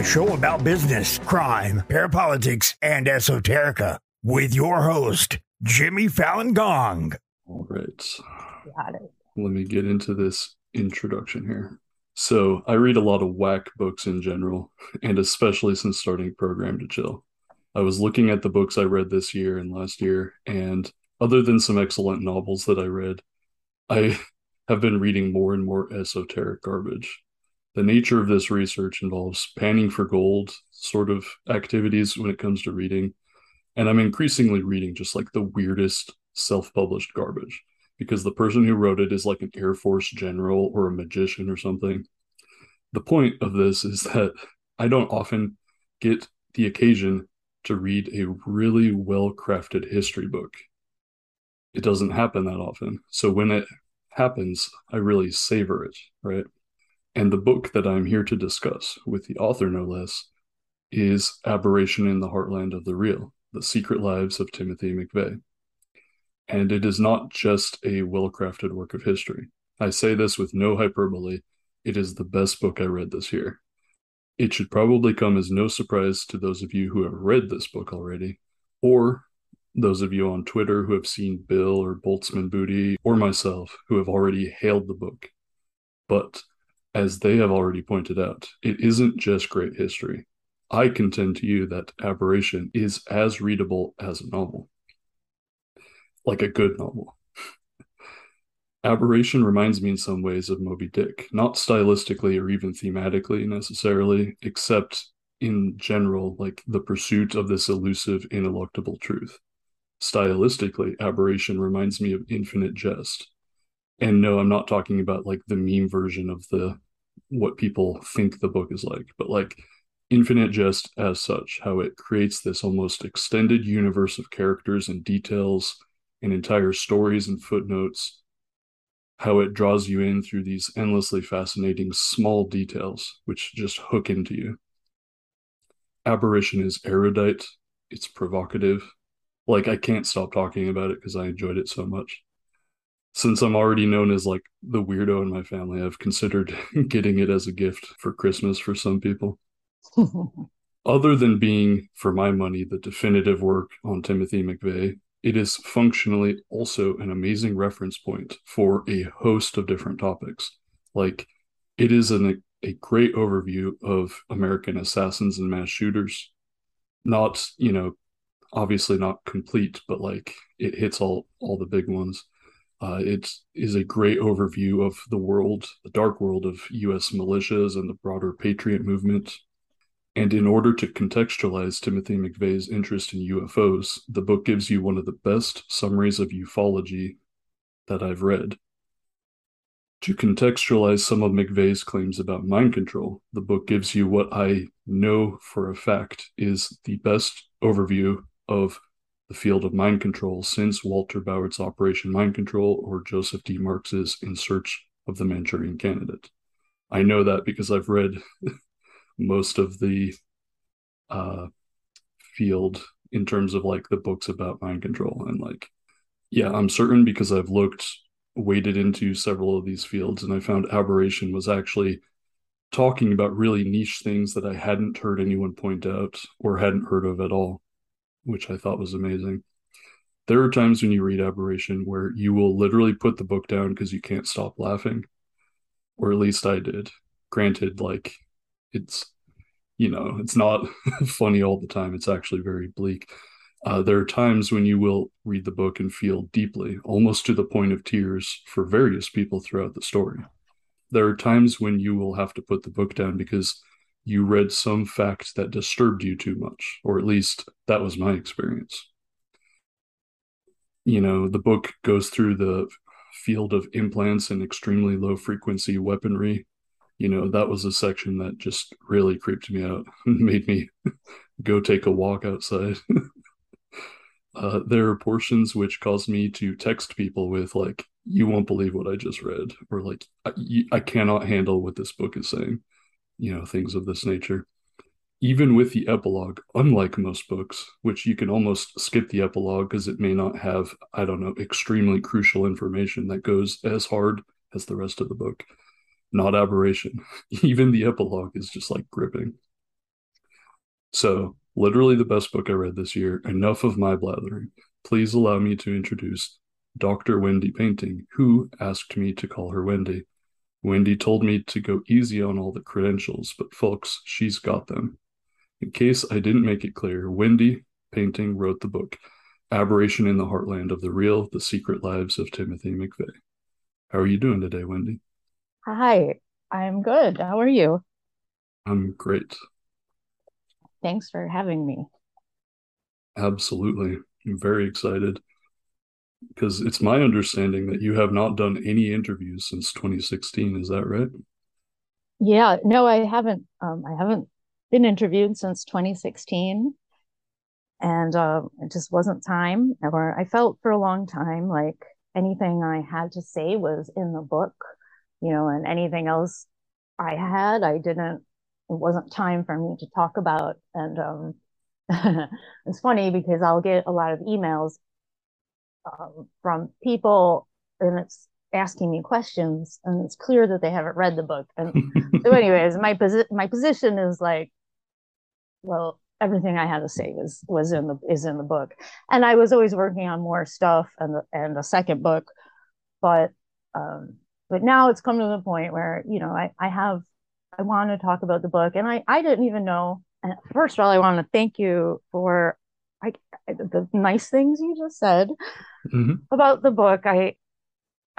a show about business, crime, parapolitics, and esoterica, with your host, Jimmy Fallon Gong. All right. Got it. Let me get into this introduction here. So, I read a lot of whack books in general, and especially since starting Program to Chill. I was looking at the books I read this year and last year, and other than some excellent novels that I read, I have been reading more and more esoteric garbage. The nature of this research involves panning for gold sort of activities when it comes to reading. And I'm increasingly reading just like the weirdest self published garbage because the person who wrote it is like an Air Force general or a magician or something. The point of this is that I don't often get the occasion to read a really well crafted history book. It doesn't happen that often. So when it happens, I really savor it, right? And the book that I'm here to discuss, with the author no less, is Aberration in the Heartland of the Real The Secret Lives of Timothy McVeigh. And it is not just a well crafted work of history. I say this with no hyperbole. It is the best book I read this year. It should probably come as no surprise to those of you who have read this book already, or those of you on Twitter who have seen Bill or Boltzmann Booty or myself who have already hailed the book. But as they have already pointed out, it isn't just great history. I contend to you that Aberration is as readable as a novel, like a good novel. Aberration reminds me in some ways of Moby Dick, not stylistically or even thematically necessarily, except in general, like the pursuit of this elusive, ineluctable truth. Stylistically, Aberration reminds me of Infinite Jest, and no i'm not talking about like the meme version of the what people think the book is like but like infinite jest as such how it creates this almost extended universe of characters and details and entire stories and footnotes how it draws you in through these endlessly fascinating small details which just hook into you. Aberration is erudite. It's provocative. Like i can't stop talking about it because i enjoyed it so much since I'm already known as like the weirdo in my family, I've considered getting it as a gift for Christmas for some people. Other than being, for my money, the definitive work on Timothy McVeigh, it is functionally also an amazing reference point for a host of different topics. Like, it is an, a great overview of American assassins and mass shooters. Not, you know, obviously not complete, but like it hits all all the big ones uh, it is a great overview of the world, the dark world of U.S. militias and the broader patriot movement. And in order to contextualize Timothy McVeigh's interest in UFOs, the book gives you one of the best summaries of ufology that I've read. To contextualize some of McVeigh's claims about mind control, the book gives you what I know for a fact is the best overview of the field of mind control since Walter Bowart's Operation Mind Control or Joseph D. Marks's In Search of the Manchurian Candidate. I know that because I've read most of the uh, field in terms of like the books about mind control and like yeah i'm certain because i've looked waded into several of these fields and i found aberration was actually talking about really niche things that i hadn't heard anyone point out or hadn't heard of at all which I thought was amazing. There are times when you read Aberration where you will literally put the book down because you can't stop laughing, or at least I did. Granted, like it's you know it's not funny all the time. It's actually very bleak. Uh, there are times when you will read the book and feel deeply, almost to the point of tears, for various people throughout the story. There are times when you will have to put the book down because you read some fact that disturbed you too much, or at least that was my experience. You know, the book goes through the field of implants and extremely low frequency weaponry. You know, that was a section that just really creeped me out and made me go take a walk outside. uh, there are portions which caused me to text people with, like, you won't believe what I just read, or like, I, I cannot handle what this book is saying you know, things of this nature. Even with the epilogue, unlike most books, which you can almost skip the epilogue because it may not have, I don't know, extremely crucial information that goes as hard as the rest of the book. not aberration. Even the epilogue is just like gripping. So, literally the best book I read this year. Enough of my blathering. Please allow me to introduce Dr. Wendy Painting, who asked me to call her Wendy. Wendy told me to go easy on all the credentials, but folks, she's got them. In case I didn't make it clear, Wendy Painting wrote the book Aberration in the Heartland of the Real The Secret Lives of Timothy McVeigh. How are you doing today, Wendy? Hi, I'm good. How are you? I'm great. Thanks for having me. Absolutely. I'm very excited because it's my understanding that you have not done any interviews since 2016. Is that right? Yeah, no, I haven't. Um, I haven't been interviewed since 2016, and uh, it just wasn't time. Or I felt for a long time like anything I had to say was in the book, you know, and anything else I had, I didn't. It wasn't time for me to talk about, and um, it's funny because I'll get a lot of emails um, from people and it's asking me questions and it's clear that they haven't read the book. And so anyways my posi- my position is like well everything i had to say was was in the is in the book. And i was always working on more stuff and the, and a second book but um but now it's come to the point where you know i i have i want to talk about the book. And i i didn't even know and first of all i want to thank you for I, the nice things you just said mm-hmm. about the book. I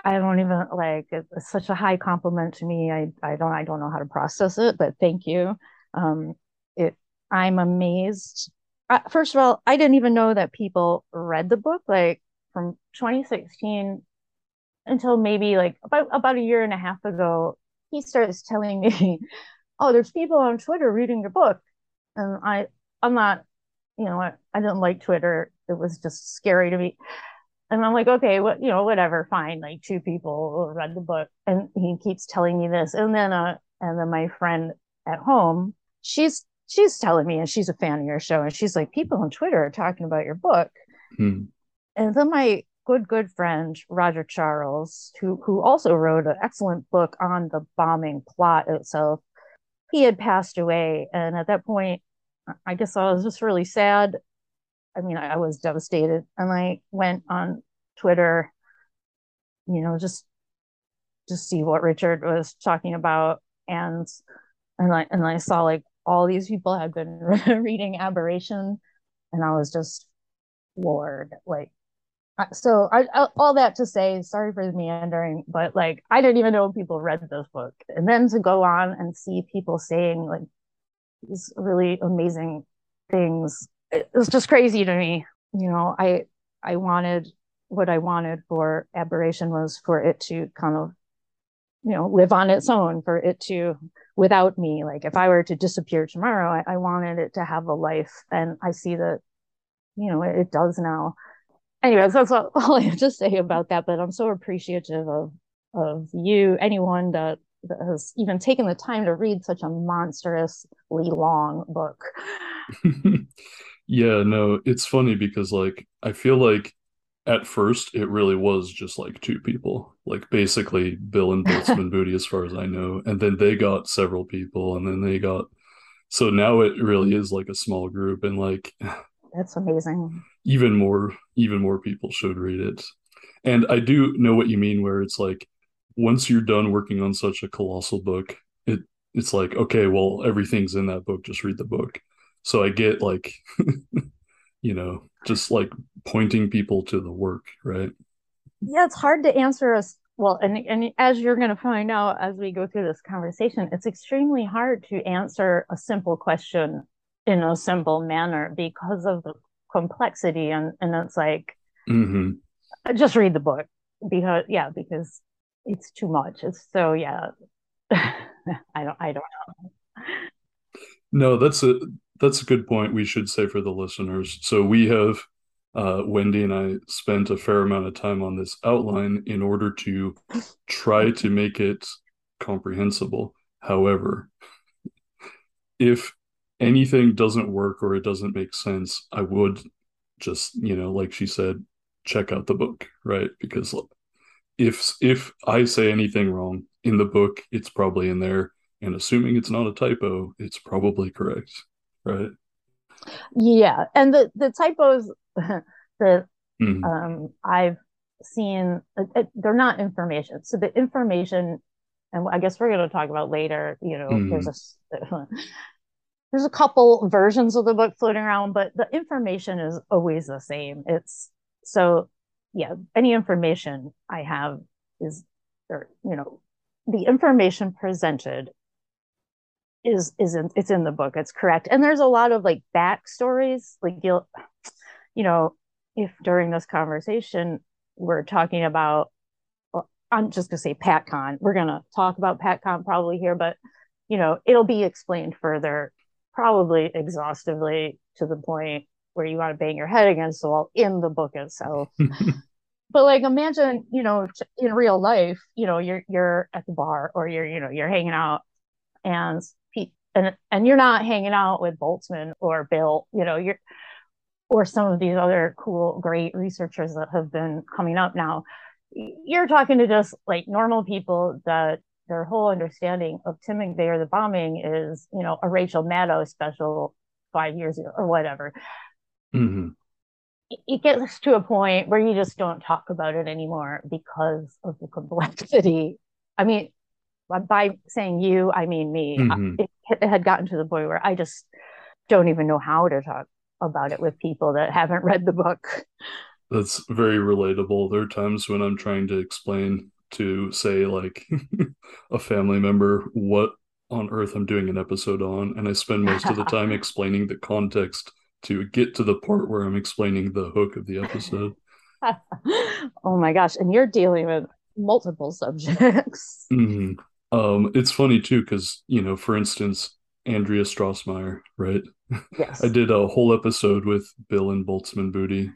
I don't even like it's such a high compliment to me. I I don't I don't know how to process it, but thank you. Um, it I'm amazed. Uh, first of all, I didn't even know that people read the book like from 2016 until maybe like about about a year and a half ago. He starts telling me, "Oh, there's people on Twitter reading your book," and I I'm not you know, I, I didn't like Twitter. It was just scary to me. And I'm like, okay, what, you know, whatever, fine. Like two people read the book, and he keeps telling me this, and then, uh, and then my friend at home, she's she's telling me, and she's a fan of your show, and she's like, people on Twitter are talking about your book, hmm. and then my good good friend Roger Charles, who who also wrote an excellent book on the bombing plot itself, he had passed away, and at that point, I guess I was just really sad. I mean, I, I was devastated, and I went on Twitter, you know, just to see what Richard was talking about, and and I and I saw like all these people had been reading Aberration, and I was just floored. Like, so I, I, all that to say, sorry for the meandering, but like I didn't even know people read this book, and then to go on and see people saying like these really amazing things. It was just crazy to me. You know, I I wanted what I wanted for aberration was for it to kind of, you know, live on its own, for it to without me. Like if I were to disappear tomorrow, I, I wanted it to have a life. And I see that, you know, it, it does now. Anyways, that's all, all I have to say about that. But I'm so appreciative of of you, anyone that has even taken the time to read such a monstrously long book. yeah, no, it's funny because like I feel like at first it really was just like two people, like basically Bill and Boltzmann Booty, as far as I know, and then they got several people, and then they got so now it really is like a small group, and like that's amazing. Even more, even more people should read it, and I do know what you mean, where it's like once you're done working on such a colossal book, it it's like, okay, well, everything's in that book, just read the book. So I get like you know, just like pointing people to the work, right? Yeah, it's hard to answer us well, and and as you're going to find out as we go through this conversation, it's extremely hard to answer a simple question in a simple manner because of the complexity and and it's like mm-hmm. just read the book because yeah because it's too much. It's so yeah. I don't I don't know. No, that's a that's a good point we should say for the listeners. So we have uh, Wendy and I spent a fair amount of time on this outline in order to try to make it comprehensible. However, if anything doesn't work or it doesn't make sense, I would just, you know, like she said, check out the book, right? Because if if I say anything wrong in the book, it's probably in there. And assuming it's not a typo, it's probably correct, right? Yeah, and the the typos that mm-hmm. um, I've seen, they're not information. So the information, and I guess we're going to talk about later. You know, mm-hmm. there's a there's a couple versions of the book floating around, but the information is always the same. It's so yeah, any information I have is, or you know, the information presented is is in it's in the book. It's correct, and there's a lot of like backstories. Like you'll, you know, if during this conversation we're talking about, well, I'm just gonna say PatCon. We're gonna talk about PatCon probably here, but you know, it'll be explained further probably exhaustively to the point where you want to bang your head against the wall in the book itself. Mm-hmm. but like imagine, you know, in real life, you know, you're you're at the bar or you're, you know, you're hanging out and and and you're not hanging out with Boltzmann or Bill, you know, you're or some of these other cool, great researchers that have been coming up now. You're talking to just like normal people that their whole understanding of Tim McVeigh or the bombing is, you know, a Rachel Maddow special five years ago or whatever. Mm-hmm. It gets to a point where you just don't talk about it anymore because of the complexity. I mean, by saying you, I mean me. Mm-hmm. It, it had gotten to the point where I just don't even know how to talk about it with people that haven't read the book. That's very relatable. There are times when I'm trying to explain to say like a family member what on earth I'm doing an episode on, and I spend most of the time explaining the context to get to the part where I'm explaining the hook of the episode. oh my gosh! And you're dealing with multiple subjects. Mm-hmm. Um, it's funny too because you know, for instance, Andrea Strassmeir, right? Yes. I did a whole episode with Bill and Boltzmann Booty.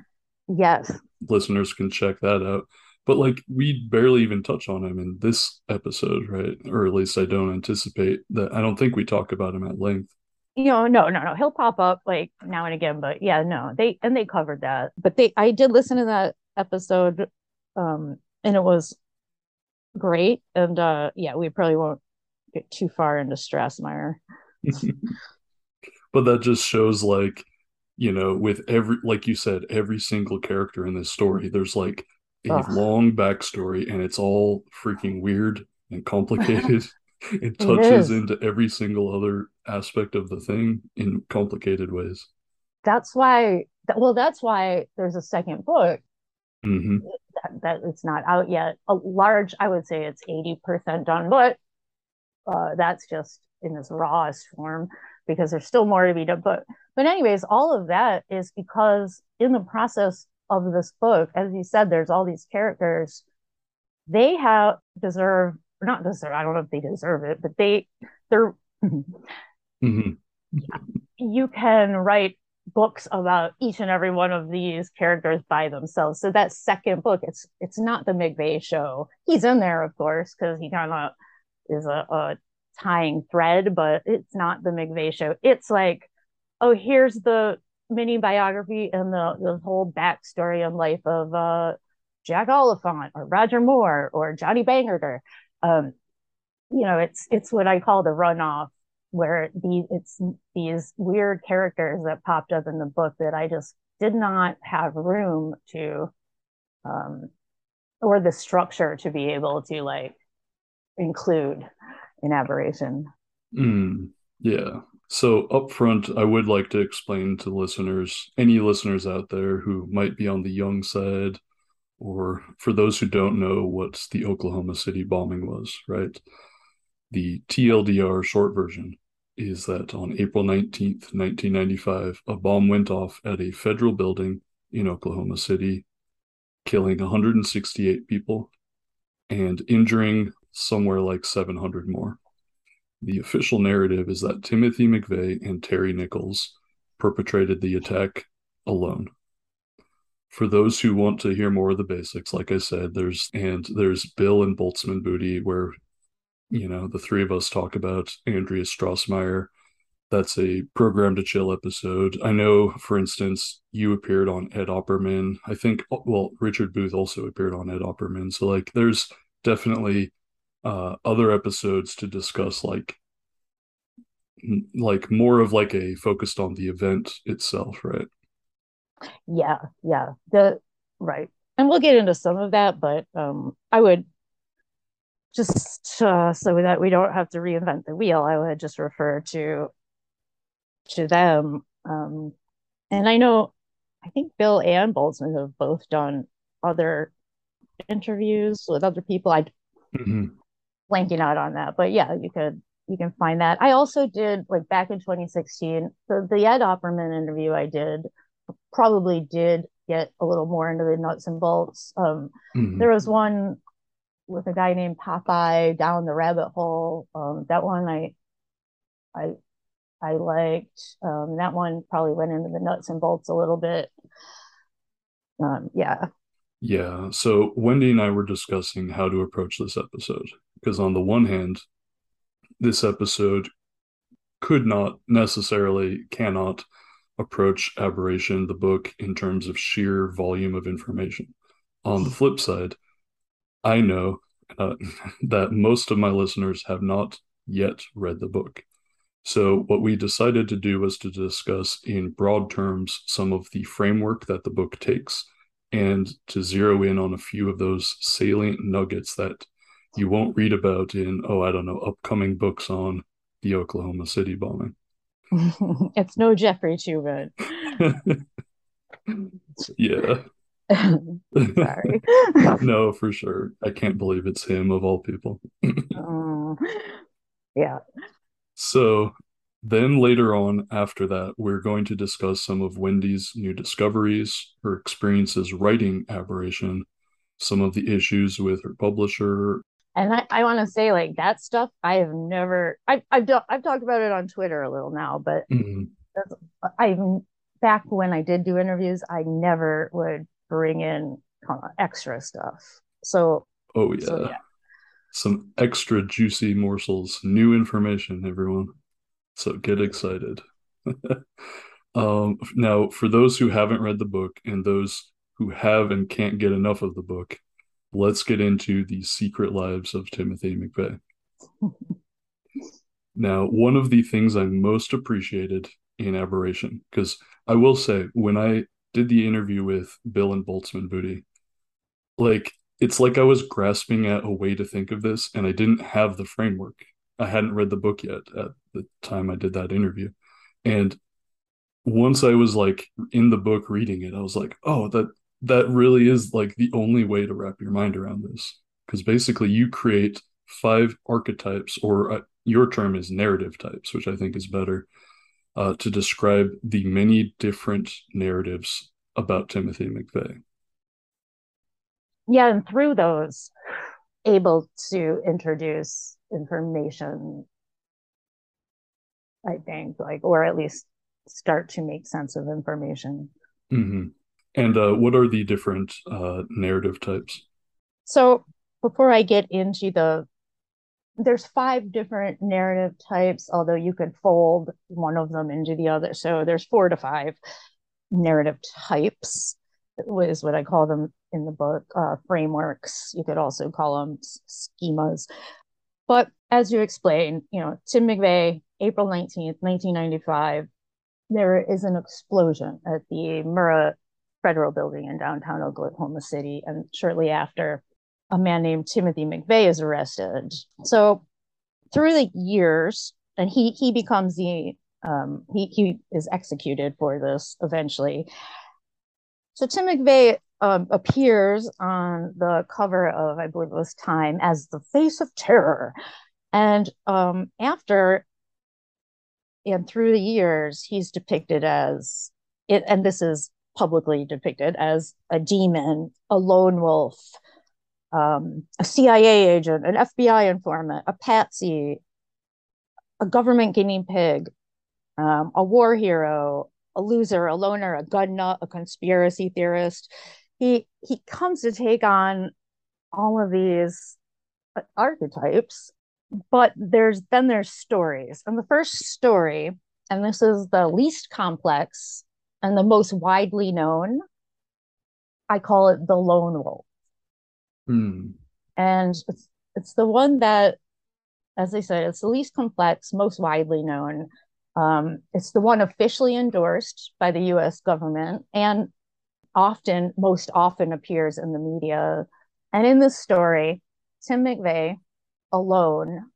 Yes. Listeners can check that out but like we barely even touch on him in this episode, right? Or at least I don't anticipate that. I don't think we talk about him at length. You know, no, no, no. He'll pop up like now and again, but yeah, no, they and they covered that. But they, I did listen to that episode, um, and it was great. And uh, yeah, we probably won't get too far into Strassmeir. but that just shows like you know with every like you said every single character in this story there's like a Ugh. long backstory and it's all freaking weird and complicated. it touches it into every single other aspect of the thing in complicated ways. That's why, well, that's why there's a second book mm-hmm. that, that, it's not out yet. A large, I would say it's 80% done, but uh, that's just in its rawest form because there's still more to be done. But, but anyways, all of that is because in the process of this book, as you said, there's all these characters. They have deserve not deserve. I don't know if they deserve it, but they they're. mm-hmm. You can write books about each and every one of these characters by themselves. So that second book, it's it's not the McVeigh show. He's in there, of course, because he kind of is a, a tying thread, but it's not the McVeigh show. It's like, oh, here's the mini biography and the, the whole backstory and life of uh, Jack Oliphant or Roger Moore or Johnny Bangerter. Um, you know, it's it's what I call the runoff, where these it's these weird characters that popped up in the book that I just did not have room to, um, or the structure to be able to like include in aberration. Mm, yeah, so, up front, I would like to explain to listeners, any listeners out there who might be on the young side, or for those who don't know what the Oklahoma City bombing was, right? The TLDR short version is that on April 19th, 1995, a bomb went off at a federal building in Oklahoma City, killing 168 people and injuring somewhere like 700 more. The official narrative is that Timothy McVeigh and Terry Nichols perpetrated the attack alone. For those who want to hear more of the basics, like I said, there's and there's Bill and Boltzmann Booty, where you know the three of us talk about Andrea Strassmeir that's a program to chill episode. I know, for instance, you appeared on Ed Opperman. I think, well, Richard Booth also appeared on Ed Opperman. So, like, there's definitely uh, other episodes to discuss, like, like more of like a focused on the event itself, right? Yeah, yeah. The right, and we'll get into some of that, but um, I would just uh, so that we don't have to reinvent the wheel, I would just refer to to them. Um, and I know, I think Bill and Boltzmann have both done other interviews with other people. I mm-hmm. blanking out on that, but yeah, you could you can find that. I also did like back in 2016, the the Ed Opperman interview I did probably did get a little more into the nuts and bolts. Um, mm-hmm. There was one with a guy named Popeye down the rabbit hole. Um, that one I I I liked. Um, that one probably went into the nuts and bolts a little bit. Um, yeah. Yeah. So Wendy and I were discussing how to approach this episode because, on the one hand, this episode could not necessarily, cannot approach Aberration, the book, in terms of sheer volume of information. On the flip side, I know uh, that most of my listeners have not yet read the book. So, what we decided to do was to discuss in broad terms some of the framework that the book takes and to zero in on a few of those salient nuggets that you won't read about in, oh, I don't know, upcoming books on the Oklahoma City bombing. it's no Jeffrey Toobin. yeah. Sorry. no, for sure. I can't believe it's him of all people. uh, yeah. So then later on, after that, we're going to discuss some of Wendy's new discoveries, her experiences writing Aberration, some of the issues with her publisher. And I, I want to say, like that stuff, I have never. I've I've, do, I've talked about it on Twitter a little now, but mm-hmm. I back when I did do interviews, I never would bring in extra stuff. So oh yeah. So, yeah some extra juicy morsels, new information, everyone. So get excited. um, now, for those who haven't read the book and those who have and can't get enough of the book, let's get into the secret lives of Timothy McVeigh. now, one of the things I most appreciated in Aberration, because I will say, when I did the interview with Bill and Boltzmann Booty, like it's like I was grasping at a way to think of this, and I didn't have the framework. I hadn't read the book yet at the time I did that interview. And once I was like in the book reading it, I was like, oh, that that really is like the only way to wrap your mind around this. Because basically, you create five archetypes, or uh, your term is narrative types, which I think is better, uh, to describe the many different narratives about Timothy McVeigh yeah, and through those, able to introduce information, I think, like, or at least start to make sense of information. Mm-hmm. And uh, what are the different uh, narrative types? So before I get into the, there's five different narrative types, although you could fold one of them into the other. So there's four to five narrative types is what I call them in the book, uh, frameworks. You could also call them schemas. But as you explained, you know, Tim McVeigh, April 19th, 1995, there is an explosion at the Murrah Federal Building in downtown Oklahoma City. And shortly after, a man named Timothy McVeigh is arrested. So through the years, and he he becomes the um, he he is executed for this eventually. So Tim McVeigh um, appears on the cover of, I believe it was Time, as the face of terror. And um, after and through the years, he's depicted as it, and this is publicly depicted as a demon, a lone wolf, um, a CIA agent, an FBI informant, a patsy, a government guinea pig, um, a war hero, a loser, a loner, a gun nut, a conspiracy theorist. He he comes to take on all of these archetypes, but there's then there's stories. And the first story and this is the least complex and the most widely known. I call it the lone wolf. Hmm. And it's it's the one that, as I said, it's the least complex, most widely known. Um, it's the one officially endorsed by the US government and often, most often appears in the media. And in this story, Tim McVeigh alone,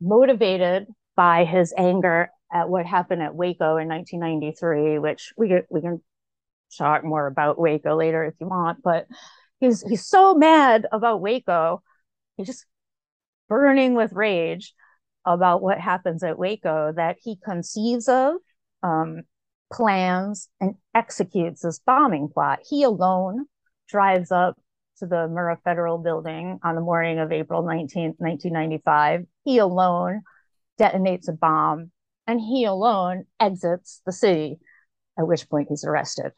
motivated by his anger at what happened at Waco in 1993, which we we can talk more about Waco later if you want, but he's he's so mad about Waco, he's just burning with rage about what happens at Waco that he conceives of, um, plans, and executes this bombing plot. He alone drives up to the Murrah Federal Building on the morning of April 19, 1995. He alone detonates a bomb and he alone exits the city, at which point he's arrested.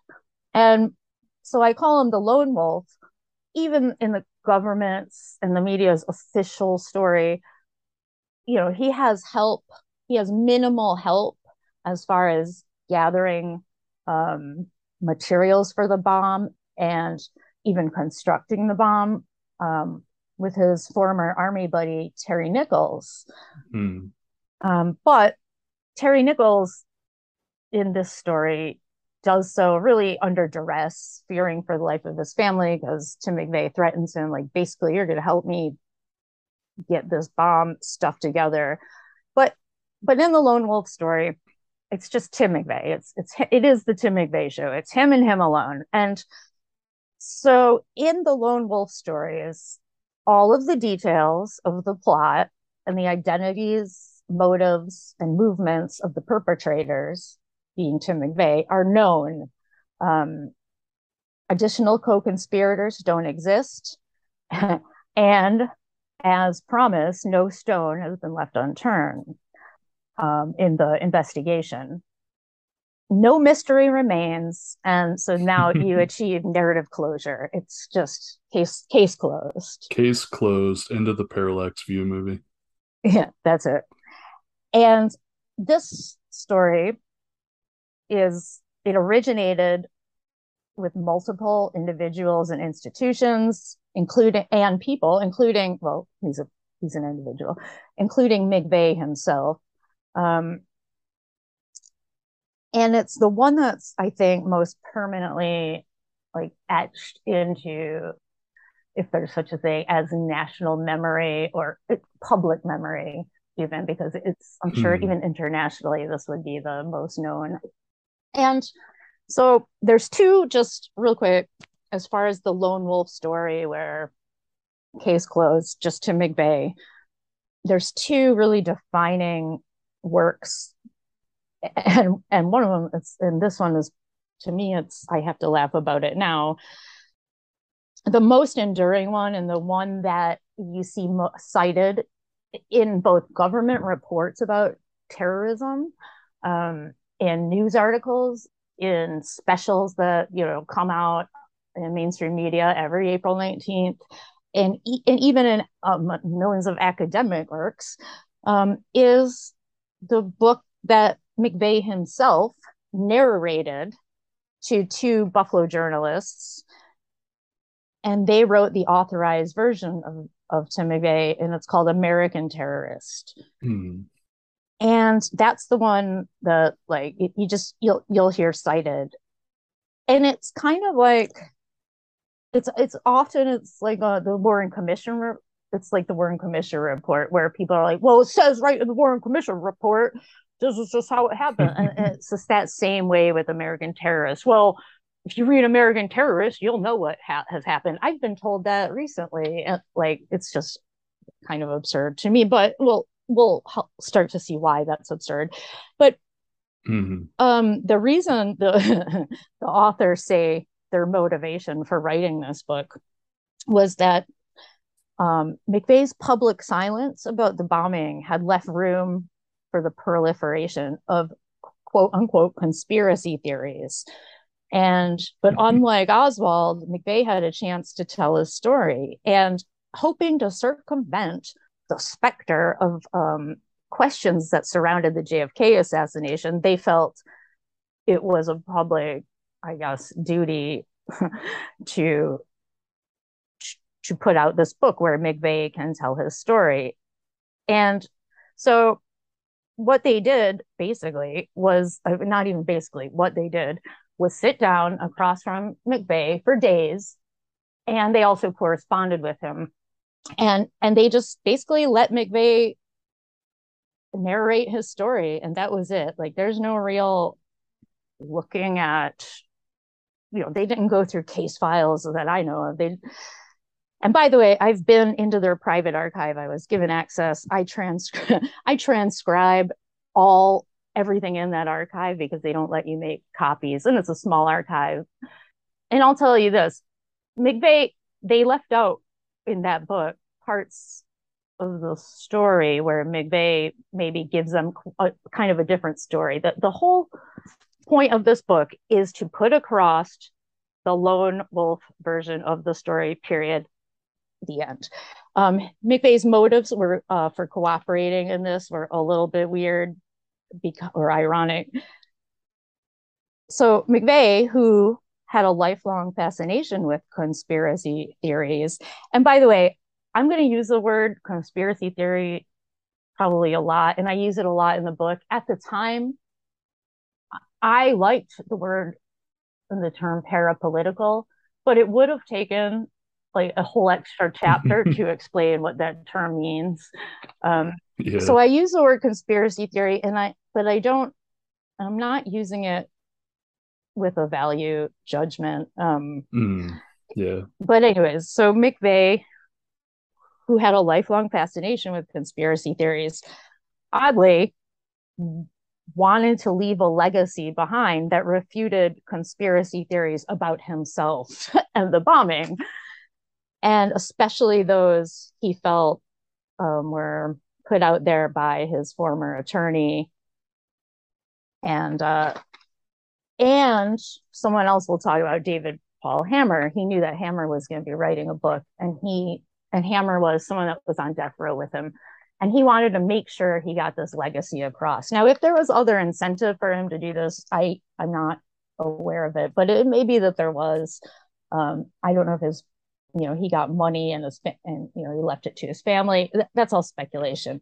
And so I call him the lone wolf, even in the government's and the media's official story. You know, he has help, he has minimal help as far as gathering um, materials for the bomb and even constructing the bomb um, with his former army buddy Terry Nichols. Hmm. Um, but Terry Nichols in this story does so really under duress, fearing for the life of his family because Tim McVeigh threatens him, like, basically, you're going to help me get this bomb stuff together. But but in the Lone Wolf story, it's just Tim McVeigh. It's it's it is the Tim McVeigh show. It's him and him alone. And so in the Lone Wolf story is all of the details of the plot and the identities, motives, and movements of the perpetrators, being Tim McVeigh, are known. Um, additional co-conspirators don't exist. and as promised, no stone has been left unturned um, in the investigation. No mystery remains. And so now you achieve narrative closure. It's just case case closed. Case closed. Into the parallax view movie. Yeah that's it and this story is it originated with multiple individuals and institutions including and people including well he's a he's an individual including mcveigh himself. Um, and it's the one that's i think most permanently like etched into if there's such a thing as national memory or public memory even because it's i'm sure hmm. even internationally this would be the most known. And so there's two just real quick as far as the lone wolf story where case closed just to mcveigh there's two really defining works. And and one of them is and this one is to me it's i have to laugh about it now. The most enduring one and the one that you see mo- cited in both government reports about terrorism um, in news articles in specials that you know come out in mainstream media every april 19th and, e- and even in um, millions of academic works um, is the book that McVeigh himself narrated to two Buffalo journalists, and they wrote the authorized version of, of Tim McVeigh, and it's called American Terrorist. Hmm. And that's the one that, like, you just you'll you'll hear cited, and it's kind of like it's it's often it's like uh, the Warren Commission. Re- it's like the Warren Commission report where people are like, "Well, it says right in the Warren Commission report this is just how it happened. and it's just that same way with American terrorists. Well, if you read American terrorists, you'll know what ha- has happened. I've been told that recently, and like it's just kind of absurd to me. But we'll we'll start to see why that's absurd. But mm-hmm. um, the reason the the authors say their motivation for writing this book was that um, McVeigh's public silence about the bombing had left room for the proliferation of quote unquote conspiracy theories. And but unlike Oswald, McVeigh had a chance to tell his story and hoping to circumvent the specter of um, questions that surrounded the JFK assassination, they felt it was a public, I guess, duty to to put out this book where McVeigh can tell his story. And so what they did basically was uh, not even basically what they did was sit down across from McVeigh for days and they also corresponded with him. And and they just basically let McVeigh narrate his story and that was it. Like there's no real looking at you know they didn't go through case files that I know of. They and by the way i've been into their private archive. I was given access. I transcribe i transcribe all everything in that archive because they don't let you make copies and it's a small archive. And i'll tell you this mcveigh they left out in that book parts of the story where mcveigh maybe gives them a, kind of a different story. That the whole point of this book is to put across the lone wolf version of the story period the end. Um, McVeigh's motives were uh, for cooperating in this were a little bit weird because, or ironic. So McVeigh, who had a lifelong fascination with conspiracy theories, and by the way, I'm going to use the word conspiracy theory probably a lot, and I use it a lot in the book. At the time, I liked the word and the term parapolitical, but it would have taken like a whole extra chapter to explain what that term means. Um, yeah. So I use the word conspiracy theory, and I but I don't. I'm not using it with a value judgment. Um, mm, yeah. But anyways, so McVeigh, who had a lifelong fascination with conspiracy theories, oddly wanted to leave a legacy behind that refuted conspiracy theories about himself and the bombing and especially those he felt um, were put out there by his former attorney and uh, and someone else will talk about David Paul Hammer. He knew that Hammer was going to be writing a book, and he and Hammer was someone that was on death row with him, and he wanted to make sure he got this legacy across. Now, if there was other incentive for him to do this, I I'm not aware of it, but it may be that there was. Um, I don't know if his you know he got money and his and you know he left it to his family. That's all speculation.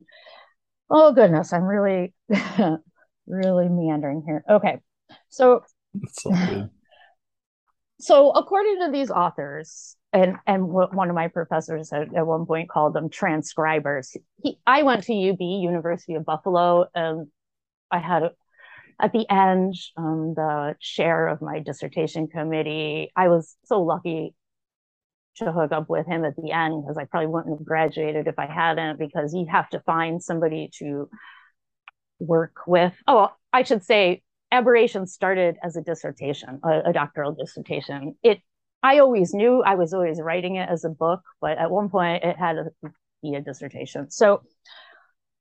Oh goodness i'm really really meandering here. Okay so so according to these authors and and one of my professors at, at one point called them transcribers he i went to ub university of buffalo and i had a, at the end um, the chair of my dissertation committee i was so lucky to hook up with him at the end because I probably wouldn't have graduated if I hadn't because you have to find somebody to work with. Oh, I should say aberration started as a dissertation, a, a doctoral dissertation. It I always knew I was always writing it as a book, but at one point it had to be a dissertation. So,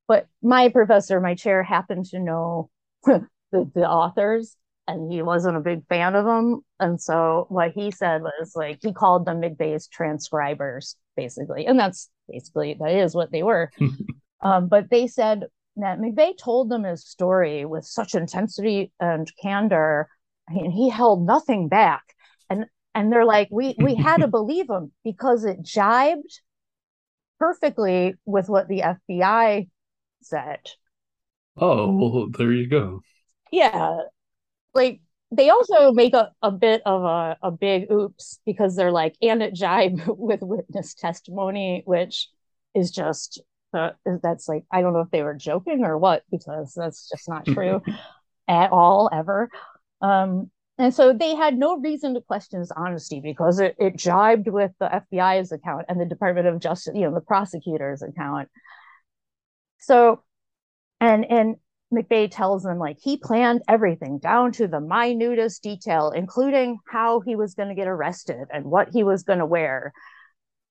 but my professor, my chair happened to know the, the authors and he wasn't a big fan of them. And so what he said was like he called them McVeigh's transcribers, basically. And that's basically that is what they were. um, but they said that McVeigh told them his story with such intensity and candor. I mean, he held nothing back. And and they're like, we we had to believe him because it jibed perfectly with what the FBI said. Oh, well, there you go. Yeah like they also make a, a bit of a, a big oops because they're like and it jibe with witness testimony which is just uh, that's like i don't know if they were joking or what because that's just not true at all ever. Um and so they had no reason to question his honesty because it, it jibed with the fbi's account and the department of justice you know the prosecutor's account. So and and McVeigh tells them like he planned everything down to the minutest detail, including how he was going to get arrested and what he was going to wear.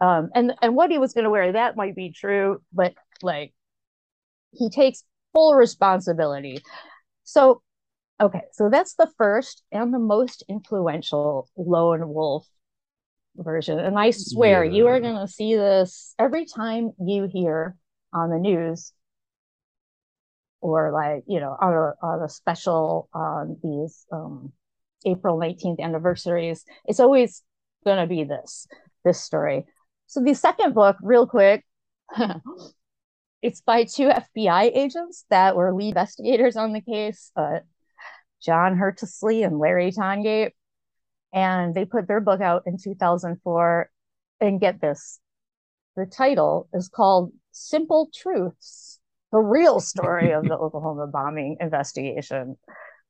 Um, and and what he was going to wear that might be true, but like he takes full responsibility. So, okay, so that's the first and the most influential lone wolf version. And I swear yeah. you are going to see this every time you hear on the news or like you know on a, on a special on these um, April 19th anniversaries. It's always going to be this this story. So the second book, real quick, it's by two FBI agents that were lead investigators on the case, uh, John Hersley and Larry Tongate, and they put their book out in 2004. And get this, the title is called "Simple Truths." The real story of the Oklahoma bombing investigation.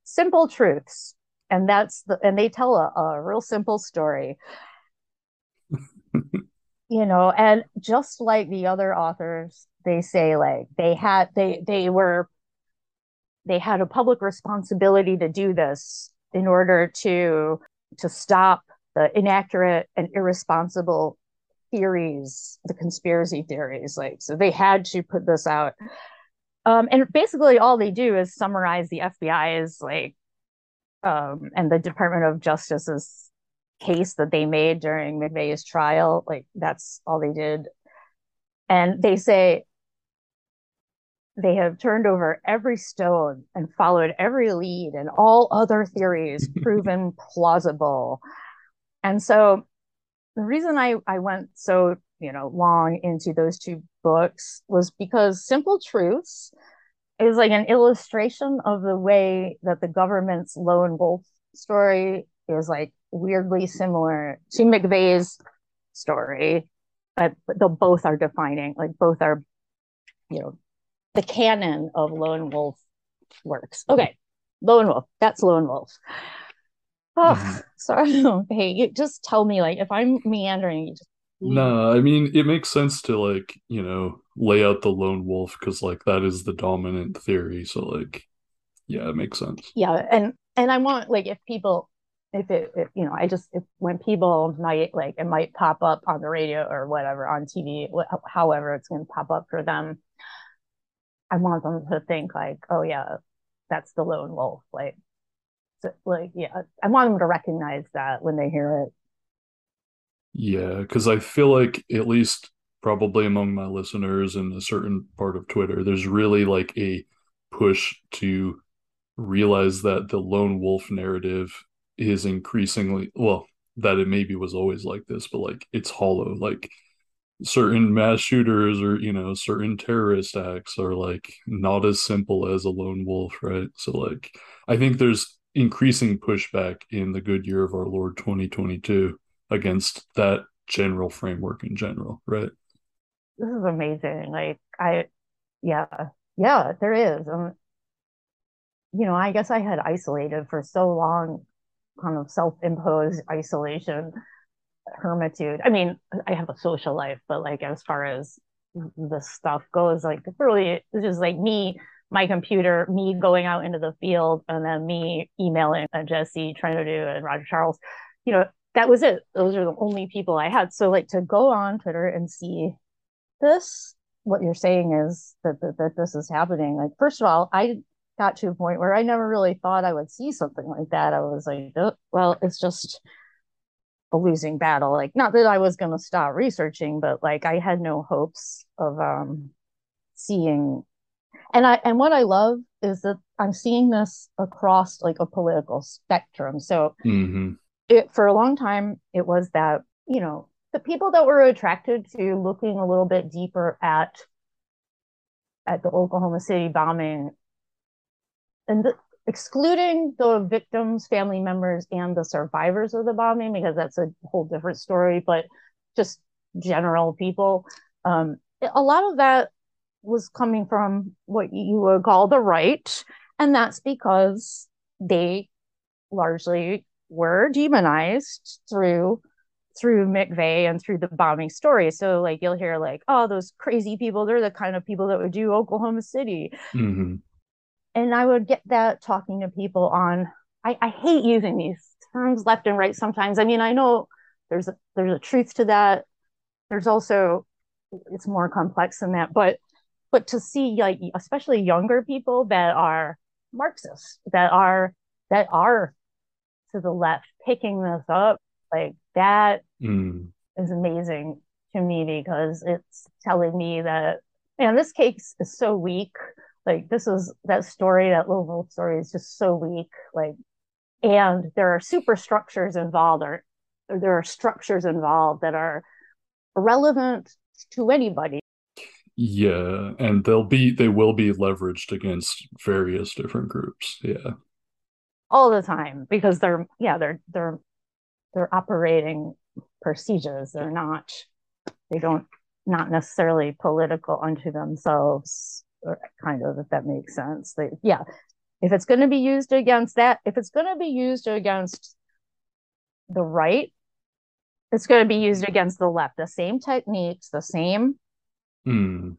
Simple truths. And that's the, and they tell a, a real simple story. you know, and just like the other authors, they say like they had, they, they were, they had a public responsibility to do this in order to, to stop the inaccurate and irresponsible theories, the conspiracy theories. Like, so they had to put this out. Um, and basically all they do is summarize the FBI's like um, and the Department of Justice's case that they made during McVeigh's trial. Like that's all they did. And they say they have turned over every stone and followed every lead and all other theories proven plausible. And so the reason I, I went so you know long into those two books was because simple truths is like an illustration of the way that the government's lone wolf story is like weirdly similar to McVeigh's story but they both are defining like both are you know the canon of lone wolf works. Okay lone wolf that's lone wolf. Oh sorry hey you just tell me like if i'm meandering you just no, I mean it makes sense to like, you know, lay out the lone wolf because like that is the dominant theory. So like yeah, it makes sense. Yeah, and and I want like if people if it if, you know, I just if when people might like it might pop up on the radio or whatever on TV, wh- however it's going to pop up for them. I want them to think like, oh yeah, that's the lone wolf. Like, so, like yeah, I want them to recognize that when they hear it yeah, because I feel like at least probably among my listeners in a certain part of Twitter, there's really like a push to realize that the lone wolf narrative is increasingly well, that it maybe was always like this, but like it's hollow. Like certain mass shooters or you know certain terrorist acts are like not as simple as a lone wolf, right? So like I think there's increasing pushback in the good year of our Lord 2022 against that general framework in general, right? This is amazing. Like I yeah, yeah, there is. Um you know, I guess I had isolated for so long, kind of self-imposed isolation, hermitude. I mean, I have a social life, but like as far as the stuff goes, like really it's just like me, my computer, me going out into the field, and then me emailing Jesse Trentadue and Roger Charles. You know, that was it. Those are the only people I had. So like to go on Twitter and see this, what you're saying is that, that, that this is happening. Like, first of all, I got to a point where I never really thought I would see something like that. I was like, oh, well, it's just a losing battle. Like, not that I was going to stop researching, but like I had no hopes of um, seeing. And I and what I love is that I'm seeing this across like a political spectrum. So mm-hmm it for a long time it was that you know the people that were attracted to looking a little bit deeper at at the Oklahoma City bombing and the, excluding the victims family members and the survivors of the bombing because that's a whole different story but just general people um, a lot of that was coming from what you would call the right and that's because they largely were demonized through through McVeigh and through the bombing story. So like you'll hear like, oh, those crazy people, they're the kind of people that would do Oklahoma City. Mm-hmm. And I would get that talking to people on I, I hate using these terms left and right sometimes. I mean, I know there's a there's a truth to that. There's also it's more complex than that, but but to see like especially younger people that are Marxists, that are that are to the left picking this up like that mm. is amazing to me because it's telling me that man this case is so weak like this is that story, that little story is just so weak. Like, and there are superstructures involved, or, or there are structures involved that are relevant to anybody. Yeah, and they'll be they will be leveraged against various different groups. Yeah. All the time because they're yeah, they're they're they're operating procedures. They're not they don't not necessarily political unto themselves or kind of if that makes sense. They yeah. If it's going to be used against that, if it's going to be used against the right, it's going to be used against the left. The same techniques, the same Hmm.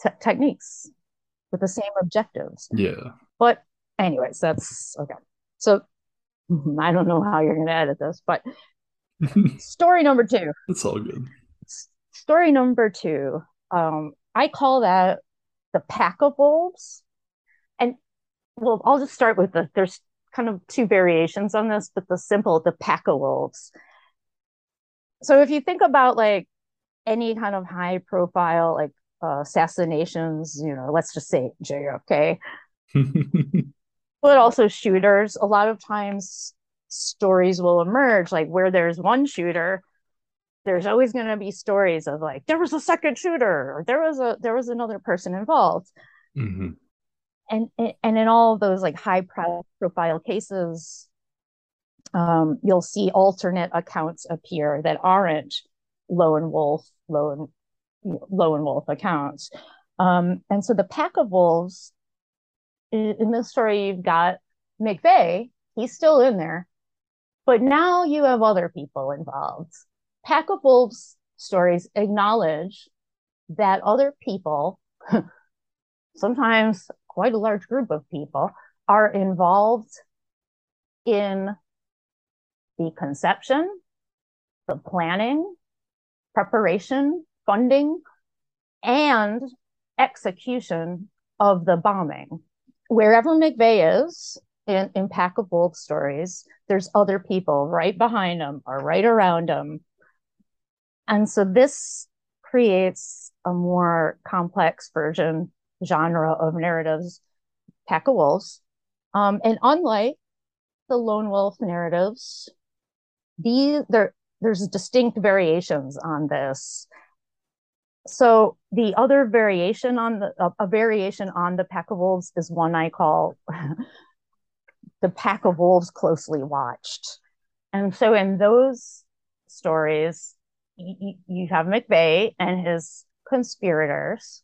te- techniques with the same objectives. Yeah. But anyways, that's okay. So I don't know how you're going to edit this, but story number two. It's all good. Story number two. Um, I call that the pack of wolves. And well, I'll just start with the there's kind of two variations on this, but the simple, the pack of wolves. So if you think about like any kind of high profile like uh, assassinations, you know, let's just say JFK, but also shooters. A lot of times stories will emerge like where there's one shooter, there's always going to be stories of like there was a second shooter or there was a there was another person involved. hmm And and in all of those like high profile cases um, you'll see alternate accounts appear that aren't lone wolf lone lone wolf accounts. Um, and so the pack of wolves in, this story, you've got McVeigh, he's still in there, but now you have other people involved. Pack of wolves stories acknowledge that other people, sometimes quite a large group of people, are involved in the conception, the planning, preparation, funding, and execution of the bombing. Wherever McVeigh is in, in Pack of Wolves stories, there's other people right behind him or right around him. And so this creates a more complex version genre of narratives, Pack of Wolves. Um, and unlike the lone wolf narratives, these there there's distinct variations on this. So the other variation on the a, a variation on the pack of wolves is one I call the pack of wolves closely watched. And so in those stories, you, you have McVeigh and his conspirators,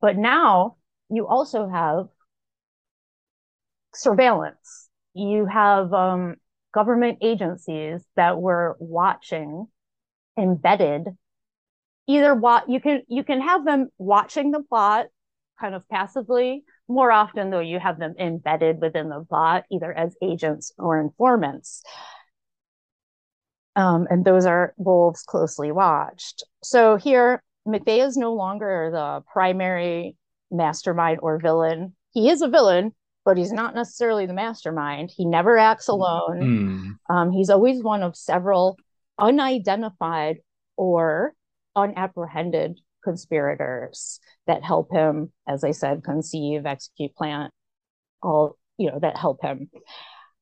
but now you also have surveillance. You have um, government agencies that were watching embedded either what you can you can have them watching the plot kind of passively more often though you have them embedded within the plot either as agents or informants um, and those are wolves closely watched so here mcveigh is no longer the primary mastermind or villain he is a villain but he's not necessarily the mastermind. He never acts alone. Mm. Um, he's always one of several unidentified or unapprehended conspirators that help him, as I said, conceive, execute, plan, all you know that help him.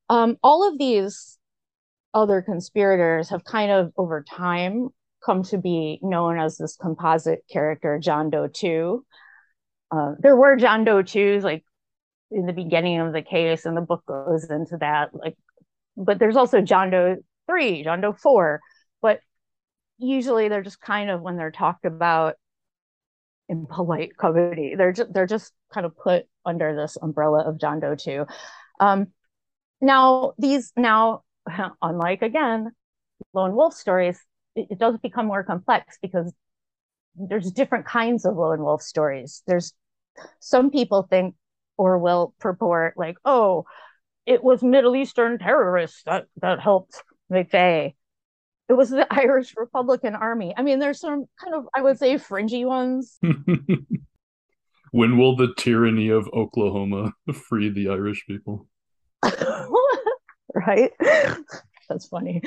Um, all of these other conspirators have kind of over time come to be known as this composite character, John Doe 2. Uh, there were John Doe 2s, like in the beginning of the case, and the book goes into that. Like, but there's also John Doe three, John Doe four, usually they're just kind of when they're talked about in polite comedy, they're just they're just kind of put under this umbrella of John Doe too. Um, now these now, unlike again, lone wolf stories, it, it does become more complex because there's different kinds of lone wolf stories. There's some people think or will purport like, oh, it was Middle Eastern terrorists that, that helped McVeigh. It was the Irish Republican Army. I mean, there's some kind of, I would say, fringy ones. when will the tyranny of Oklahoma free the Irish people? right? That's funny.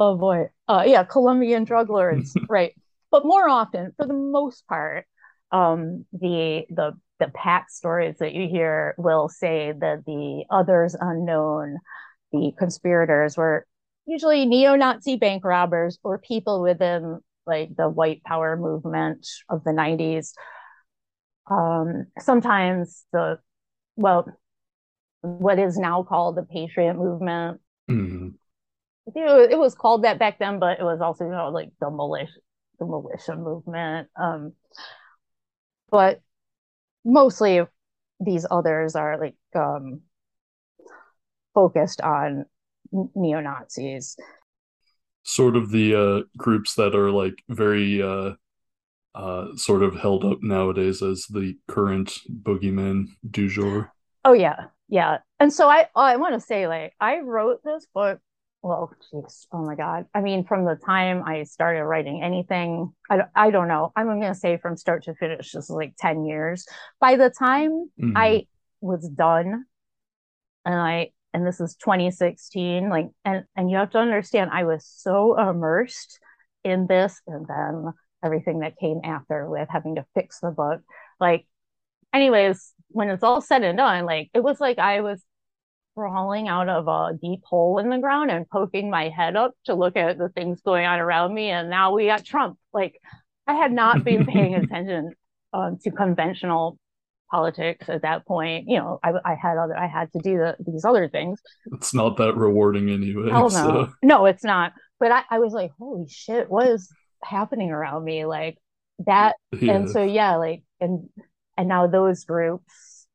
oh boy. Uh, yeah, Colombian drug lords. right. But more often, for the most part, um, the the the pack stories that you hear will say that the others unknown, the conspirators were usually neo-Nazi bank robbers or people within like the white power movement of the 90s. Um, sometimes the well, what is now called the Patriot movement. Mm-hmm. It was called that back then, but it was also you know like the militia, the militia movement. Um, but mostly these others are like um, focused on neo Nazis. Sort of the uh, groups that are like very uh, uh, sort of held up nowadays as the current boogeyman du jour. Oh yeah, yeah. And so I I want to say like I wrote this book well, jeez, oh my God. I mean, from the time I started writing anything, I, I don't know. I'm going to say from start to finish, this is like 10 years. By the time mm-hmm. I was done, and I, and this is 2016, like, and, and you have to understand, I was so immersed in this and then everything that came after with having to fix the book. Like, anyways, when it's all said and done, like, it was like I was crawling out of a deep hole in the ground and poking my head up to look at the things going on around me. And now we got Trump. Like I had not been paying attention um, to conventional politics at that point. You know, I, I had other, I had to do the, these other things. It's not that rewarding anyway. Oh no, so. no, it's not. But I, I was like, holy shit, what is happening around me? Like that. Yeah. And so, yeah, like, and, and now those groups,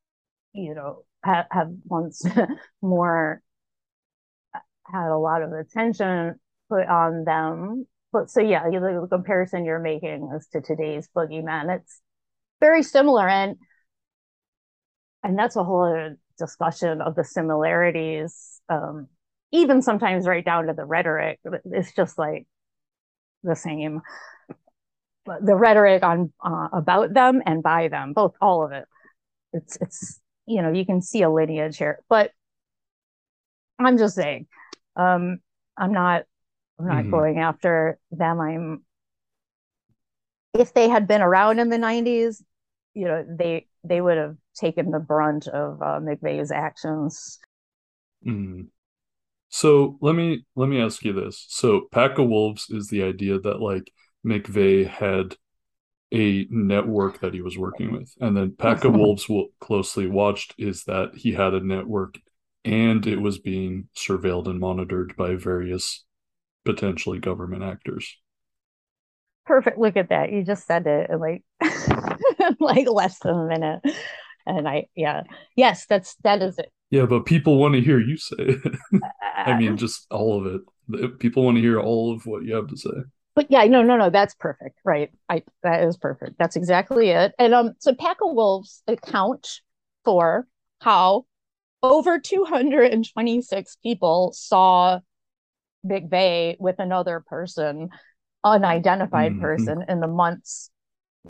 you know, have, have once more uh, had a lot of attention put on them. But so yeah, the, the comparison you're making is to today's boogeyman. It's very similar, and and that's a whole other discussion of the similarities. Um, even sometimes right down to the rhetoric. It's just like the same. The rhetoric on uh, about them and by them, both all of it. It's it's you know you can see a lineage here but i'm just saying um i'm not i'm not mm-hmm. going after them i'm if they had been around in the 90s you know they they would have taken the brunt of uh, mcveigh's actions mm. so let me let me ask you this so pack of wolves is the idea that like mcveigh had a network that he was working with. And then Pack of Wolves will closely watched is that he had a network and it was being surveilled and monitored by various potentially government actors. Perfect. Look at that. You just said it in like like less than a minute. And I yeah. Yes, that's that is it. Yeah, but people want to hear you say it. I mean, just all of it. People want to hear all of what you have to say but yeah, no, no, no, that's perfect, right? I that is perfect. That's exactly it. And um, so Pack of Wolves account for how over 226 people saw McVeigh with another person, unidentified mm-hmm. person, in the months,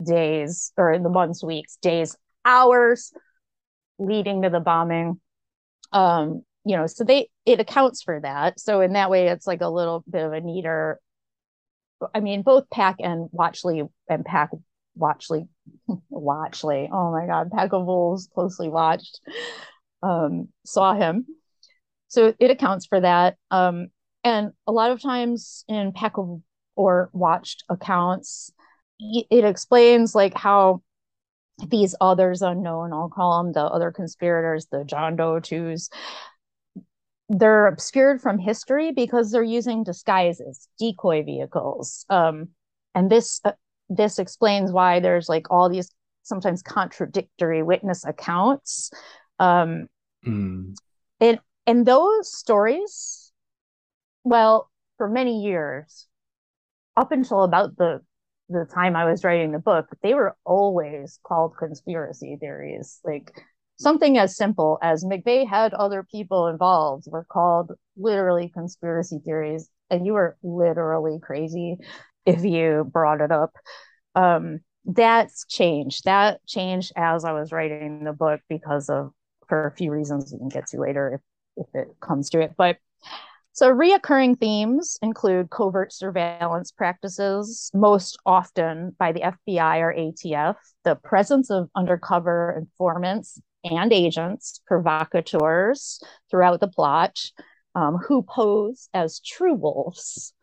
days, or in the months, weeks, days, hours leading to the bombing. Um, you know, so they it accounts for that. So in that way, it's like a little bit of a neater I mean, both Pack and Watchley and Pack Watchley, Watchley. Oh my God, Pack of Wolves closely watched, um, saw him. So it accounts for that. Um, and a lot of times in Pack of or watched accounts, it explains like how these others unknown, I'll call them the other conspirators, the John Doe twos, they're obscured from history because they're using disguises, decoy vehicles. Um, and this uh, this explains why there's like all these sometimes contradictory witness accounts. Um, mm. and and those stories, well, for many years, up until about the the time I was writing the book, they were always called conspiracy theories. Like something as simple as McVeigh had other people involved were called literally conspiracy theories, and you were literally crazy if you brought it up. Um, that's changed. That changed as I was writing the book because of for a few reasons we can get to later if if it comes to it. But So, reoccurring themes include covert surveillance practices, most often by the FBI or ATF, the presence of undercover informants and agents, provocateurs throughout the plot, um, who pose as true wolves.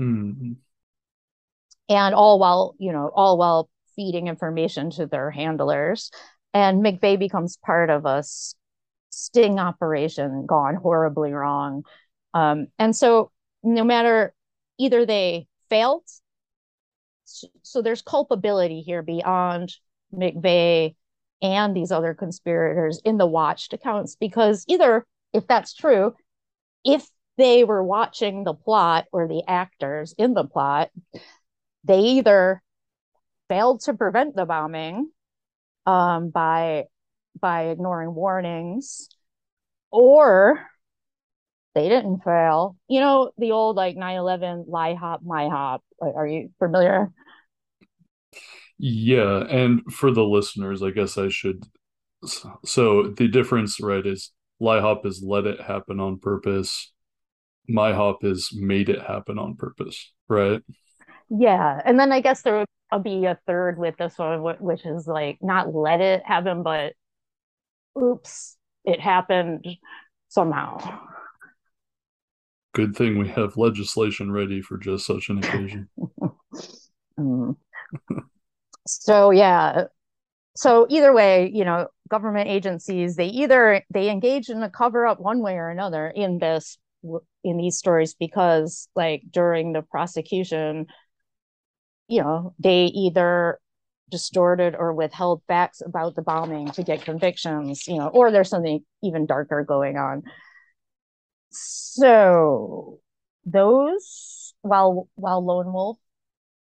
Mm-hmm. And all while, you know, all while feeding information to their handlers. And McVeigh becomes part of a sting operation gone horribly wrong um, and so no matter either they failed, so there's culpability here beyond McVeigh and these other conspirators in the watched accounts because either if that's true, if they were watching the plot or the actors in the plot, they either failed to prevent the bombing um, by by ignoring warnings, or they didn't fail. You know, the old like 9 11 LIHOP, my hop. Are you familiar? Yeah. And for the listeners, I guess I should. So the difference, right, is LIHOP is let it happen on purpose. MIHOP is made it happen on purpose, right? Yeah. And then I guess there would be a third with this one, which is like not let it happen, but oops, it happened somehow. Good thing we have legislation ready for just such an occasion. mm. so yeah. So either way, you know, government agencies they either they engage in a cover up one way or another in this in these stories because like during the prosecution you know they either distorted or withheld facts about the bombing to get convictions you know or there's something even darker going on so those while while lone wolf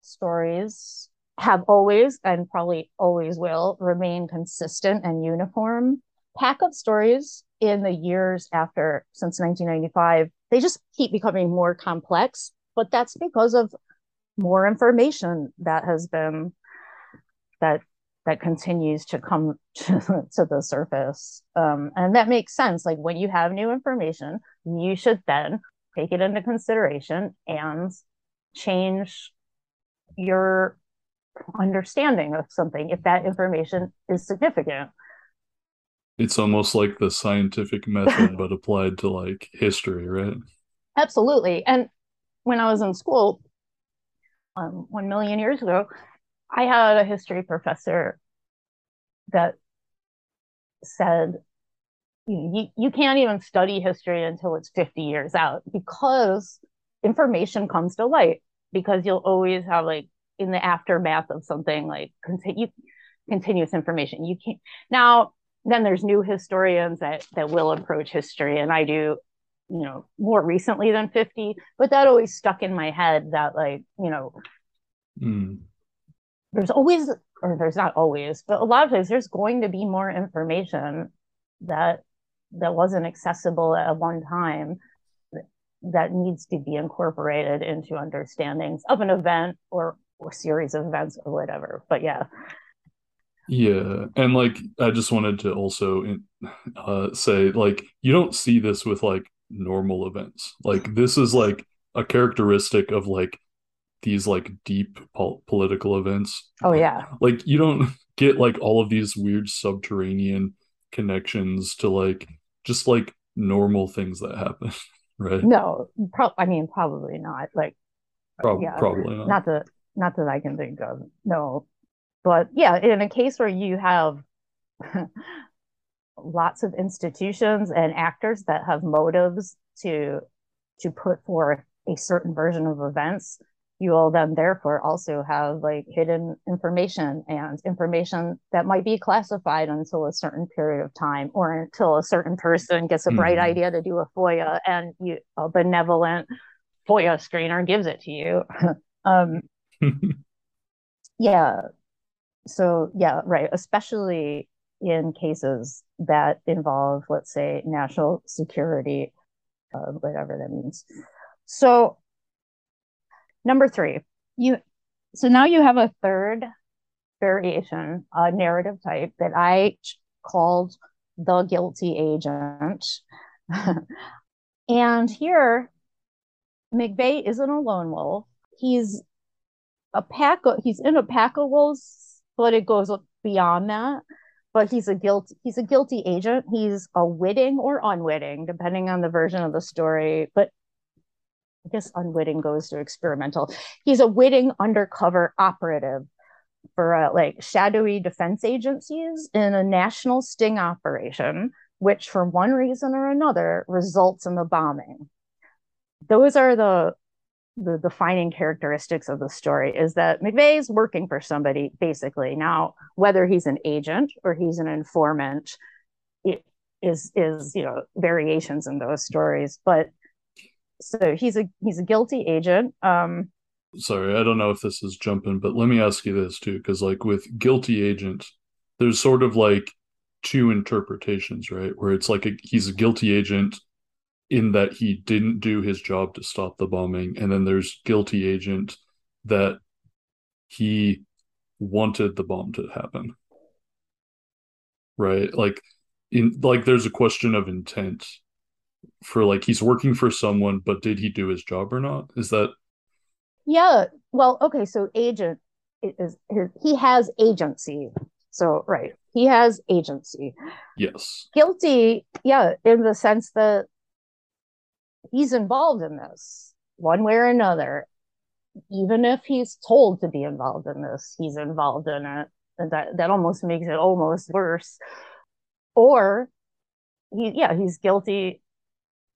stories have always and probably always will remain consistent and uniform pack-up stories in the years after since 1995 they just keep becoming more complex but that's because of more information that has been that that continues to come to, to the surface. Um, and that makes sense. Like when you have new information, you should then take it into consideration and change your understanding of something if that information is significant. It's almost like the scientific method, but applied to like history, right? Absolutely. And when I was in school, um, one million years ago, I had a history professor that said, you, you can't even study history until it's 50 years out because information comes to light because you'll always have like in the aftermath of something like continuous information. You can't now then there's new historians that that will approach history and i do you know more recently than 50 but that always stuck in my head that like you know mm there's always or there's not always but a lot of times there's going to be more information that that wasn't accessible at one time that needs to be incorporated into understandings of an event or or series of events or whatever. But yeah. Yeah. And like i just wanted to also uh, say like you don't see this with like normal events. Like this is like a characteristic of like these like deep pol- political events. Oh yeah. Like you don't get like all of these weird subterranean connections to like just like normal things that happen, right? No, pro- I mean probably not. Like uh, Pro- yeah, probably not. Not that not that I can think of. No. But yeah, in a case where you have lots of institutions and actors that have motives to to put forth a certain version of events you will then therefore also have like hidden information and information that might be classified until a certain period of time or until a certain person gets a bright mm. idea to do a FOIA and you a benevolent FOIA screener gives it to you. um, yeah. So yeah, right. Especially in cases that involve, let's say, national security, uh, whatever that means. So Number three, you so now you have a third variation, a narrative type that I called the guilty agent. and here McVeigh isn't a lone wolf. He's a pack of, he's in a pack of wolves, but it goes beyond that. But he's a guilty. he's a guilty agent. He's a witting or unwitting, depending on the version of the story. But I guess unwitting goes to experimental. He's a witting undercover operative for uh, like shadowy defense agencies in a national sting operation, which for one reason or another results in the bombing. Those are the the defining characteristics of the story is that McVeigh's working for somebody basically. Now, whether he's an agent or he's an informant, it is is you know variations in those stories. But so he's a he's a guilty agent. Um, Sorry, I don't know if this is jumping, but let me ask you this too, because like with guilty agent, there's sort of like two interpretations, right? Where it's like a, he's a guilty agent in that he didn't do his job to stop the bombing and then there's guilty agent that he wanted the bomb to happen right like in like there's a question of intent for like he's working for someone but did he do his job or not is that yeah well okay so agent is he has agency so right he has agency yes guilty yeah in the sense that he's involved in this one way or another. Even if he's told to be involved in this, he's involved in it. And that, that almost makes it almost worse. Or he yeah, he's guilty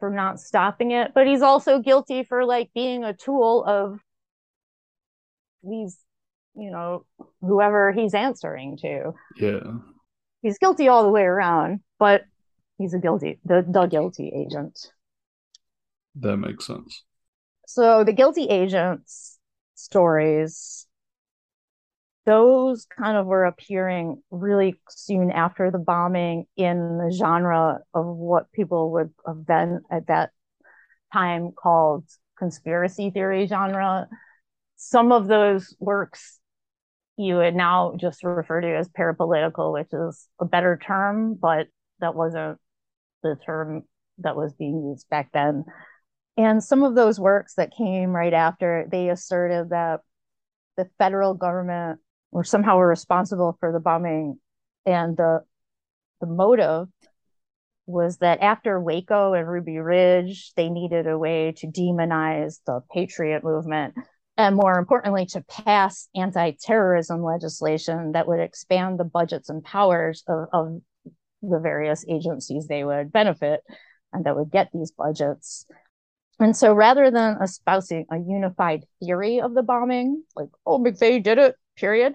for not stopping it, but he's also guilty for like being a tool of these, you know, whoever he's answering to. Yeah. He's guilty all the way around, but he's a guilty the the guilty agent. That makes sense. So the guilty agents stories, those kind of were appearing really soon after the bombing in the genre of what people would have been at that time called conspiracy theory genre. Some of those works you would now just refer to as parapolitical, which is a better term, but that wasn't the term that was being used back then. And some of those works that came right after, they asserted that the federal government were somehow responsible for the bombing. And the, the motive was that after Waco and Ruby Ridge, they needed a way to demonize the patriot movement. And more importantly, to pass anti terrorism legislation that would expand the budgets and powers of, of the various agencies they would benefit and that would get these budgets. And so rather than espousing a unified theory of the bombing, like, oh, McVeigh did it, period,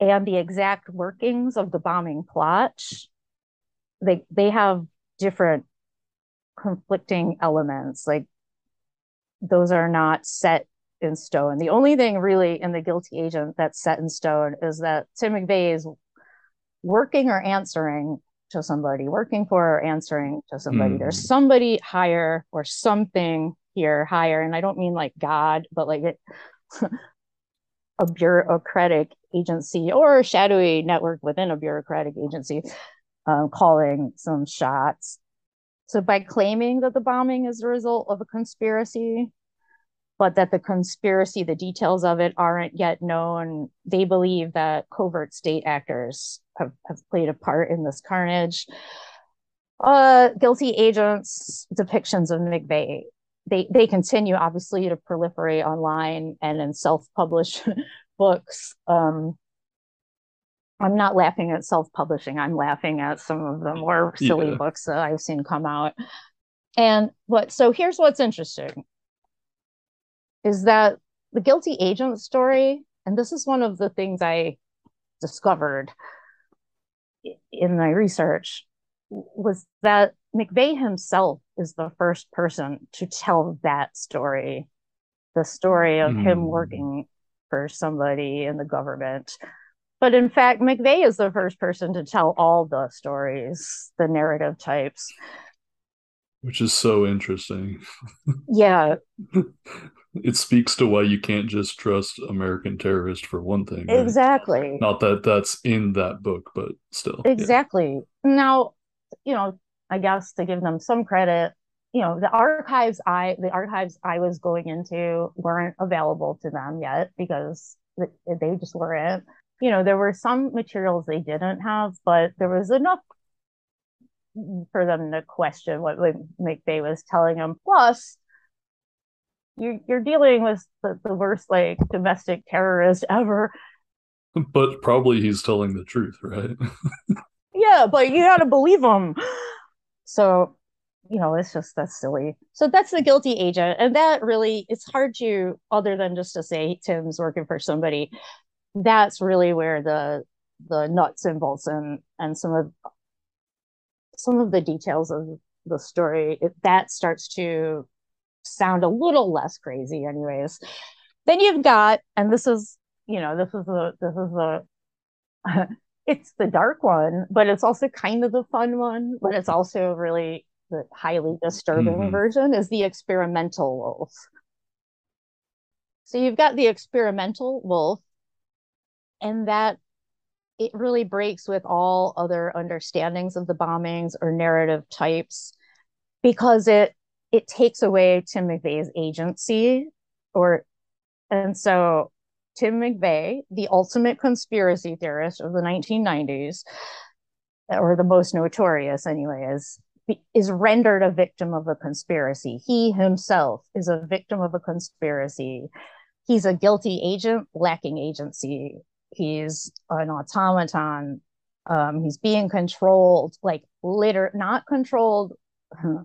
and the exact workings of the bombing plot, they they have different conflicting elements. Like those are not set in stone. The only thing really in the guilty agent that's set in stone is that Tim McVeigh is working or answering to somebody, working for or answering to somebody. Mm. There's somebody higher or something here higher. And I don't mean like God, but like it, a bureaucratic agency or a shadowy network within a bureaucratic agency um, calling some shots. So by claiming that the bombing is the result of a conspiracy, but that the conspiracy, the details of it aren't yet known. They believe that covert state actors have, have played a part in this carnage. Uh, guilty agents depictions of McVeigh. They they continue obviously to proliferate online and in self-published books. Um, I'm not laughing at self-publishing. I'm laughing at some of the more silly yeah. books that I've seen come out. And what so here's what's interesting is that the guilty agent story, and this is one of the things I discovered in my research, was that McVeigh himself is the first person to tell that story the story of mm. him hmm. working for somebody in the government. But in fact, McVeigh is the first person to tell all the stories, the narrative types. Which is so interesting. yeah. it speaks to why you can't just trust American terrorist for one thing. Right? Exactly. Not that that's in that book, but still. Exactly. Yeah. Now, you know, I guess to give them some credit, you know the archives i the archives i was going into weren't available to them yet because they just weren't. You know there were some materials they didn't have but there was enough for them to question what McVeigh was telling them plus you're, you're dealing with the, the worst like domestic terrorist ever. But probably he's telling the truth right? Yeah but you gotta believe him so you know, it's just that's silly. So that's the guilty agent. And that really it's hard to other than just to say Tim's working for somebody, that's really where the the nuts and bolts and and some of some of the details of the story it, that starts to sound a little less crazy anyways then you've got and this is you know this is the this is the it's the dark one but it's also kind of the fun one but it's also really the highly disturbing mm-hmm. version is the experimental wolf. So you've got the experimental wolf, and that it really breaks with all other understandings of the bombings or narrative types because it it takes away Tim McVeigh's agency or and so Tim McVeigh, the ultimate conspiracy theorist of the 1990s, or the most notorious anyway, is is rendered a victim of a conspiracy. He himself is a victim of a conspiracy. He's a guilty agent lacking agency. He's an automaton. Um, he's being controlled, like liter, not controlled, uh,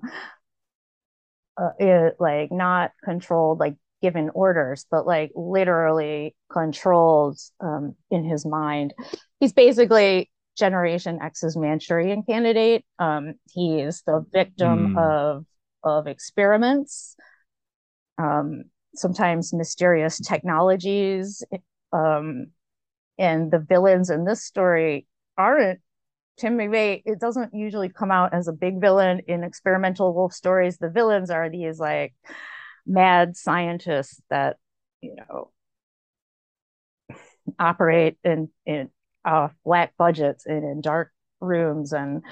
it, like not controlled, like given orders, but like literally controlled um, in his mind. He's basically Generation X's Manchurian candidate. Um, he is the victim mm. of of experiments, um, sometimes mysterious technologies, um, and the villains in this story aren't Tim McVeigh. It doesn't usually come out as a big villain in experimental wolf stories. The villains are these like mad scientists that you know operate in in uh, flat budgets and in dark rooms and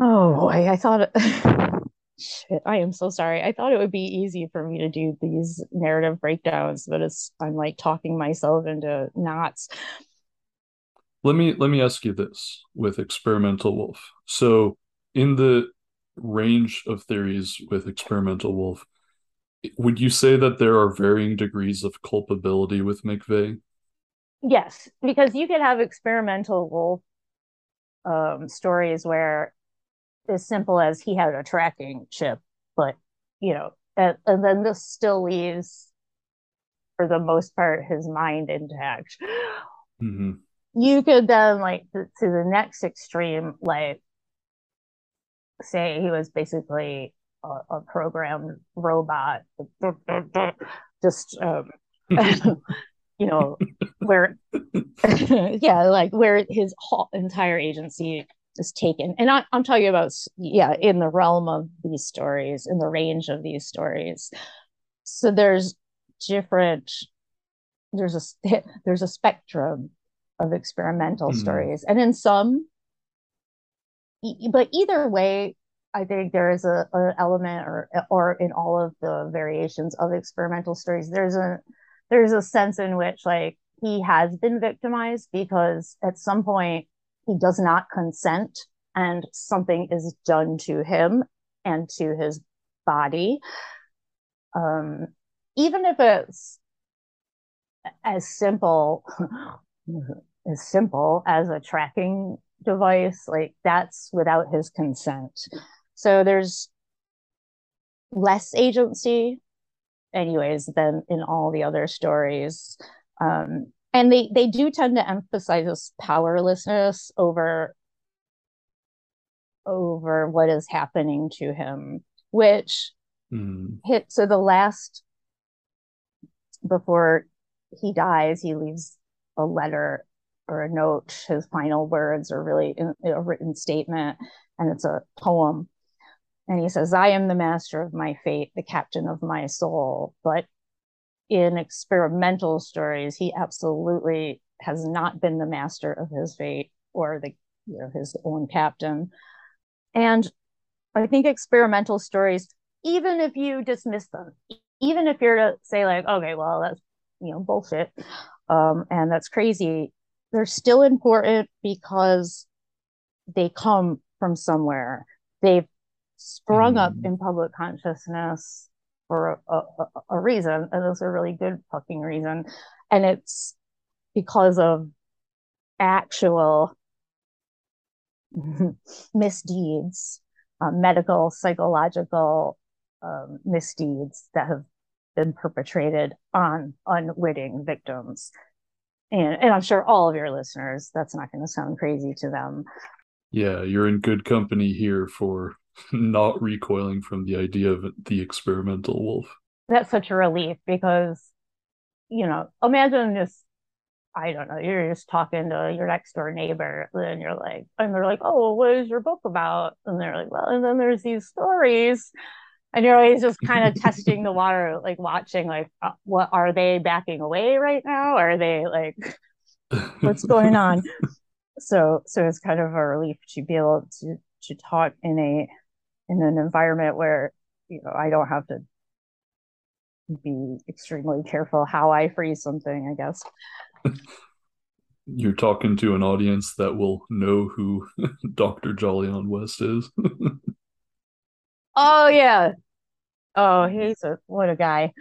oh I, I thought shit i am so sorry. I thought it would be easy for me to do these narrative breakdowns but it's i'm like talking myself into knots. Let me let me ask you this with experimental wolf. So in the range of theories with experimental wolf would you say that there are varying degrees of culpability with mcveigh Yes, because you could have experimental um, stories where as simple as he had a tracking chip, but you know, and, and then this still leaves, for the most part, his mind intact. Mm-hmm. You could then like to, to the next extreme, like say he was basically a, a programmed robot, just um, you know, where, yeah, like where his whole entire agency is taken. And I, I'm talking about, yeah, in the realm of these stories, in the range of these stories. So there's different, there's a, there's a spectrum of experimental mm-hmm. stories. And in some, but either way, I think there is a, element or or in all of the variations of experimental stories, there's a there's a sense in which like he has been victimized because at some point he does not consent and something is done to him and to his body. Um, even if it's as simple as simple as a tracking device like that's without his consent so there's less agency anyways than in all the other stories. Um, and they they do tend to emphasize this powerlessness over over what is happening to him which mm. hit so the last before he dies he leaves a letter or a note. His final words are really in, a written statement and it's a poem and he says, I am the master of my fate, the captain of my soul. But in experimental stories, he absolutely has not been the master of his fate or the you know, his own captain. And I think experimental stories, even if you dismiss them, even if you're to say like, okay, well, that's you know bullshit, um, and that's crazy, they're still important because they come from somewhere. They've sprung mm. up in public consciousness for a, a, a reason, and it's a really good fucking reason. And it's because of actual misdeeds, uh, medical, psychological um, misdeeds that have been perpetrated on unwitting victims. And, and I'm sure all of your listeners, that's not going to sound crazy to them. Yeah, you're in good company here for not recoiling from the idea of the experimental wolf. That's such a relief because, you know, imagine just, I don't know, you're just talking to your next door neighbor, and you're like, and they're like, oh, what is your book about? And they're like, well, and then there's these stories. And you're always just kind of testing the water, like watching, like, uh, what are they backing away right now? Are they like, what's going on? so, so it's kind of a relief to be able to to talk in a in an environment where you know I don't have to be extremely careful how I phrase something, I guess. You're talking to an audience that will know who Dr. Jolyon West is. oh yeah. Oh, he's a what a guy.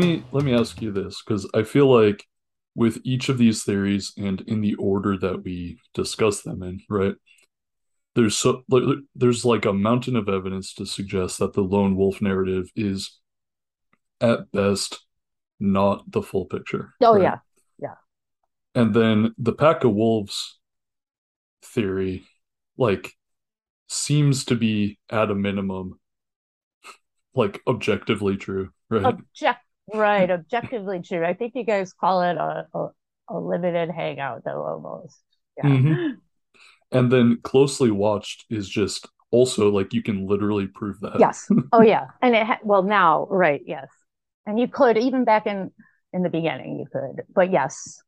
Me let me ask you this because I feel like with each of these theories and in the order that we discuss them in, right? There's so there's like a mountain of evidence to suggest that the lone wolf narrative is at best not the full picture. Oh right? yeah. Yeah. And then the pack of wolves theory like seems to be at a minimum like objectively true, right? Object right, objectively true. I think you guys call it a a, a limited hangout though almost. Yeah. Mm-hmm. And then closely watched is just also like you can literally prove that. Yes. Oh yeah. And it ha- well now, right, yes. And you could even back in in the beginning you could. But yes.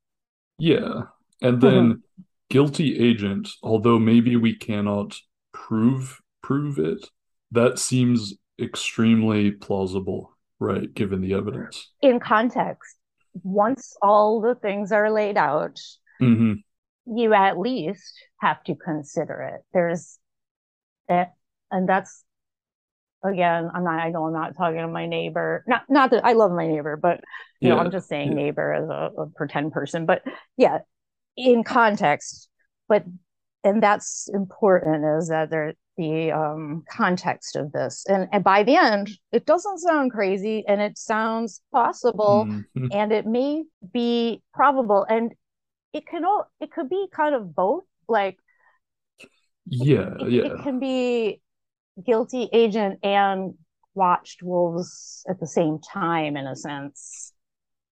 Yeah. And then mm-hmm. guilty agent, although maybe we cannot prove prove it, that seems extremely plausible, right? Given the evidence. In context, once all the things are laid out, mm-hmm. you at least have to consider it. There's, and that's again, I'm not. I know I'm not talking to my neighbor. Not not that I love my neighbor, but you yeah. know, I'm just saying yeah. neighbor as a, a pretend person. But yeah, in context. But and that's important is that there the um, context of this. And, and by the end, it doesn't sound crazy and it sounds possible mm-hmm. and it may be probable. And it can all it could be kind of both. Like yeah, it, yeah. It can be guilty agent and watched wolves at the same time in a sense.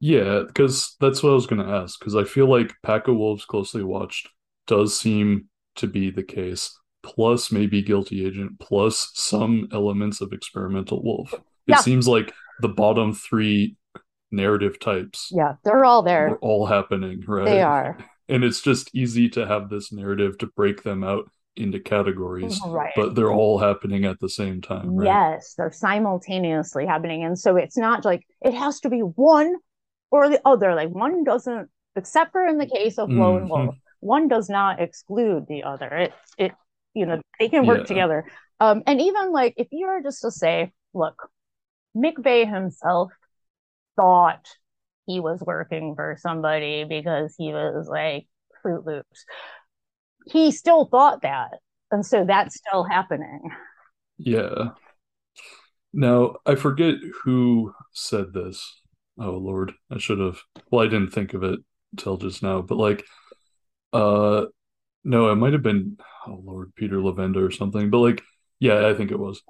Yeah, because that's what I was gonna ask. Because I feel like Pack of Wolves Closely Watched does seem to be the case plus maybe guilty agent plus some elements of experimental wolf it yeah. seems like the bottom three narrative types yeah they're all there are all happening right they are and it's just easy to have this narrative to break them out into categories right. but they're all happening at the same time right? yes they're simultaneously happening and so it's not like it has to be one or the other like one doesn't except for in the case of lone mm-hmm. wolf one does not exclude the other. It it you know they can work yeah. together. Um and even like if you were just to say look mcveigh himself thought he was working for somebody because he was like fruit loops he still thought that and so that's still happening. Yeah. Now i forget who said this. Oh lord i should have well i didn't think of it till just now but like uh no, it might have been oh Lord Peter Levenda or something, but like yeah, I think it was.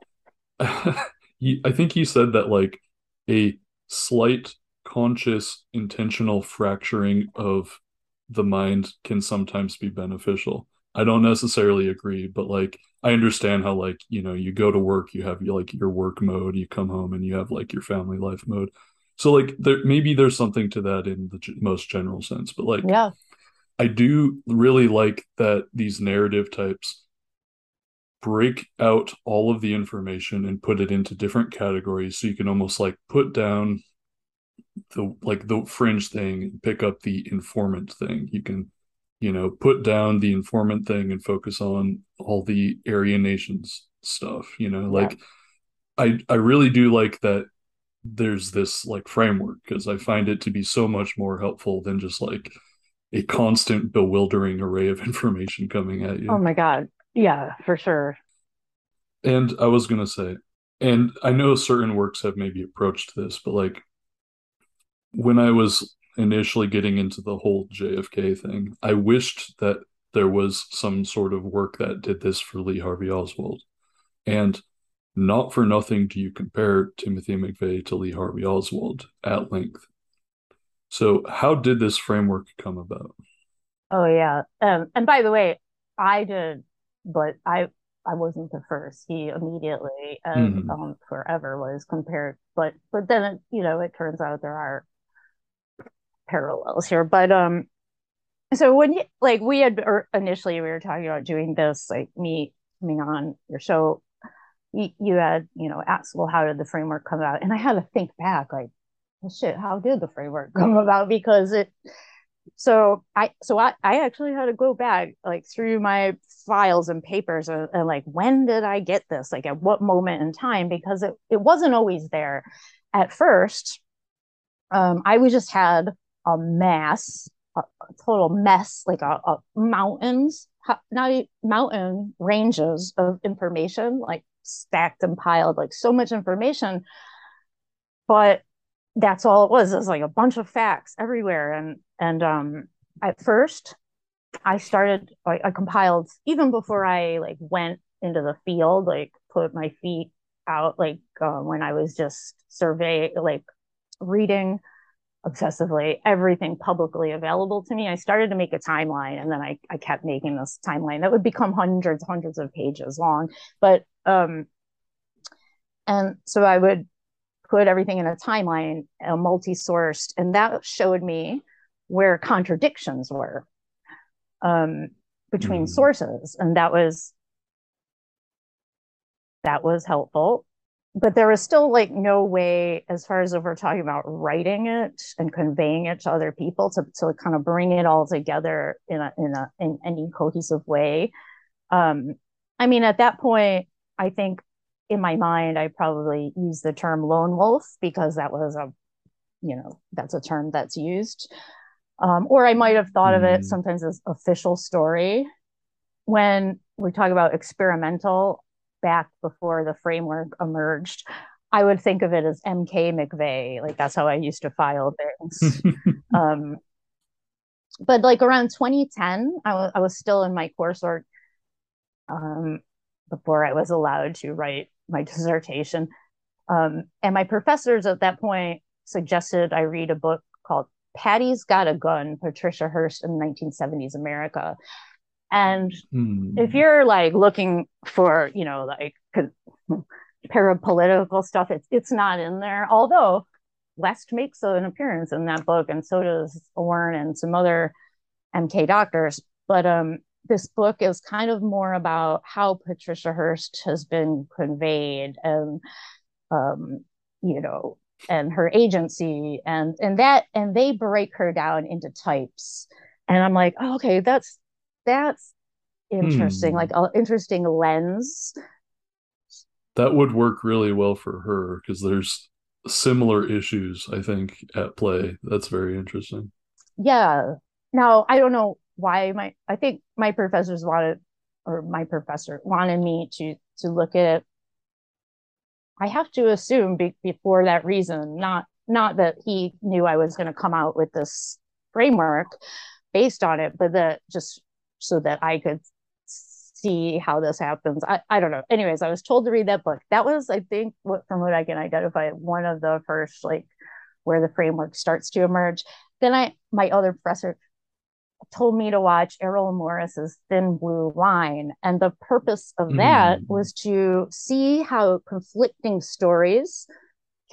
he, I think he said that like a slight conscious intentional fracturing of the mind can sometimes be beneficial. I don't necessarily agree, but like I understand how like, you know, you go to work, you have like your work mode, you come home and you have like your family life mode. So like there maybe there's something to that in the most general sense, but like yeah I do really like that these narrative types break out all of the information and put it into different categories. So you can almost like put down the like the fringe thing and pick up the informant thing. You can you know put down the informant thing and focus on all the aryan nations stuff you know? Yeah. like i i really do like that there's this like framework because i find it to be so much more helpful than just like a constant bewildering array of information coming at you. Oh my god. Yeah, for sure. And I was going to say and I know certain works have maybe approached this, but like when I was initially getting into the whole JFK thing, I wished that there was some sort of work that did this for Lee Harvey Oswald. And not for nothing do you compare Timothy McVeigh to Lee Harvey Oswald at length. So, how did this framework come about? Oh yeah, um, and by the way, I did, but I I wasn't the first. He immediately and mm-hmm. um, forever was compared, but but then it, you know it turns out there are parallels here. But um, so when you like we had or initially we were talking about doing this like me coming on your show, you, you had you know asked well how did the framework come out, and I had to think back like shit, how did the framework come about? Because it so I so I, I actually had to go back like through my files and papers and, and, like when did I get this? Like at what moment in time? Because it, it wasn't always there. at first, um, I was just had a mass, a, a total mess, like a, a mountains, not mountain ranges of information, like stacked and piled, like so much information. But that's all it was. It was like a bunch of facts everywhere. And and um at first I started I, I compiled even before I like went into the field, like put my feet out like uh, when I was just survey like reading obsessively everything publicly available to me. I started to make a timeline and then I, I kept making this timeline that would become hundreds, hundreds of pages long. But um and so I would put everything in a timeline, a multi-sourced, and that showed me where contradictions were um, between mm. sources, and that was that was helpful. But there was still like no way, as far as if we're talking about writing it and conveying it to other people, to to kind of bring it all together in a in a in any cohesive way. Um, I mean, at that point, I think in my mind, I probably use the term lone wolf because that was a, you know, that's a term that's used. Um, or I might have thought mm. of it mm. sometimes as official story. When we talk about experimental back before the framework emerged, I would think of it as MK McVeigh. Like that's how I used to file things. um, but like around 2010, I, w- I was still in my coursework um, before I was allowed to write my dissertation. Um, and my professors at that point suggested I read a book called Patty's Got a Gun, Patricia Hearst in 1970s America. And hmm. if you're like looking for, you know, like parapolitical stuff, it's it's not in there. Although West makes an appearance in that book, and so does Orne and some other MK doctors. But um, this book is kind of more about how Patricia Hearst has been conveyed and um, you know and her agency and and that and they break her down into types. And i'm like oh, okay that's that's interesting hmm. like an interesting lens. That would work really well for her because there's similar issues i think at play. That's very interesting. Yeah. Now i don't know why my I think my professors wanted or my professor wanted me to to look at it. I have to assume be, before that reason, not not that he knew I was going to come out with this framework based on it, but that just so that I could see how this happens. I, I don't know. Anyways, I was told to read that book. That was, I think, what from what I can identify, one of the first like where the framework starts to emerge. Then I my other professor told me to watch Errol Morris's Thin Blue Line. And the purpose of that mm. was to see how conflicting stories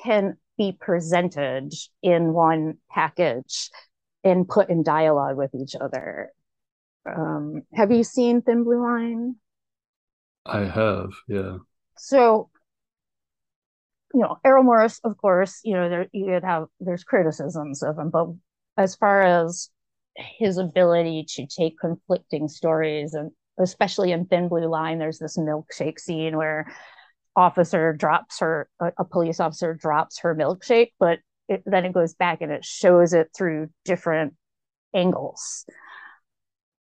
can be presented in one package and put in dialogue with each other. Um, have you seen Thin Blue Line? I have, yeah. So, you know, Errol Morris, of course, you know, there you could have there's criticisms of him, but as far as his ability to take conflicting stories and especially in thin blue line there's this milkshake scene where officer drops her a, police officer drops her milkshake but it, then it goes back and it shows it through different angles.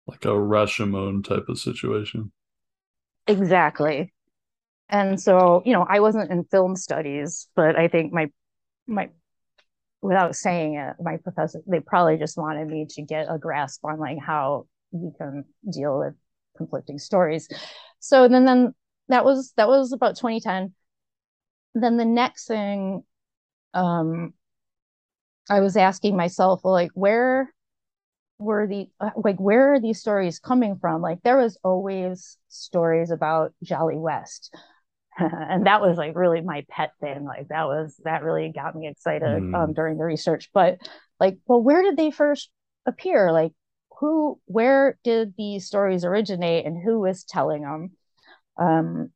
Like a rashomon type of situation. Exactly. And so you know i wasn't in film studies but i think my my without saying it, my professor, they probably just wanted me to get a grasp on like how you can deal with conflicting stories. So then, then that was, that was about 2010. Then the next thing, um, I was asking myself, like, where were the, like, where are these stories coming from? Like, there was always stories about Jolly West and that was like really my pet thing like that was that really got me excited um, mm. um, during the research. But like well where did they first appear? Like who where did these stories originate and who was telling them um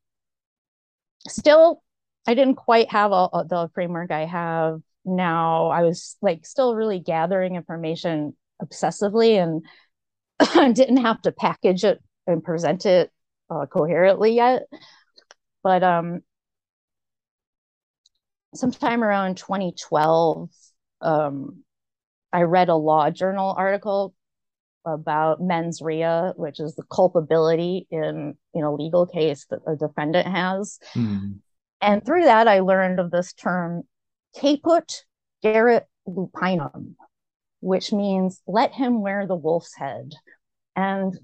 still i didn't quite have all, all the framework i have now. I was like still really gathering information obsessively and didn't have to package it and present it uh, coherently yet but um sometime around 2012, um, I read a law journal article about mens rea, which is the culpability in in a legal case that a defendant has. Mm. And through that, I learned of this term caput gerat lupinum, which means let him wear the wolf's head. And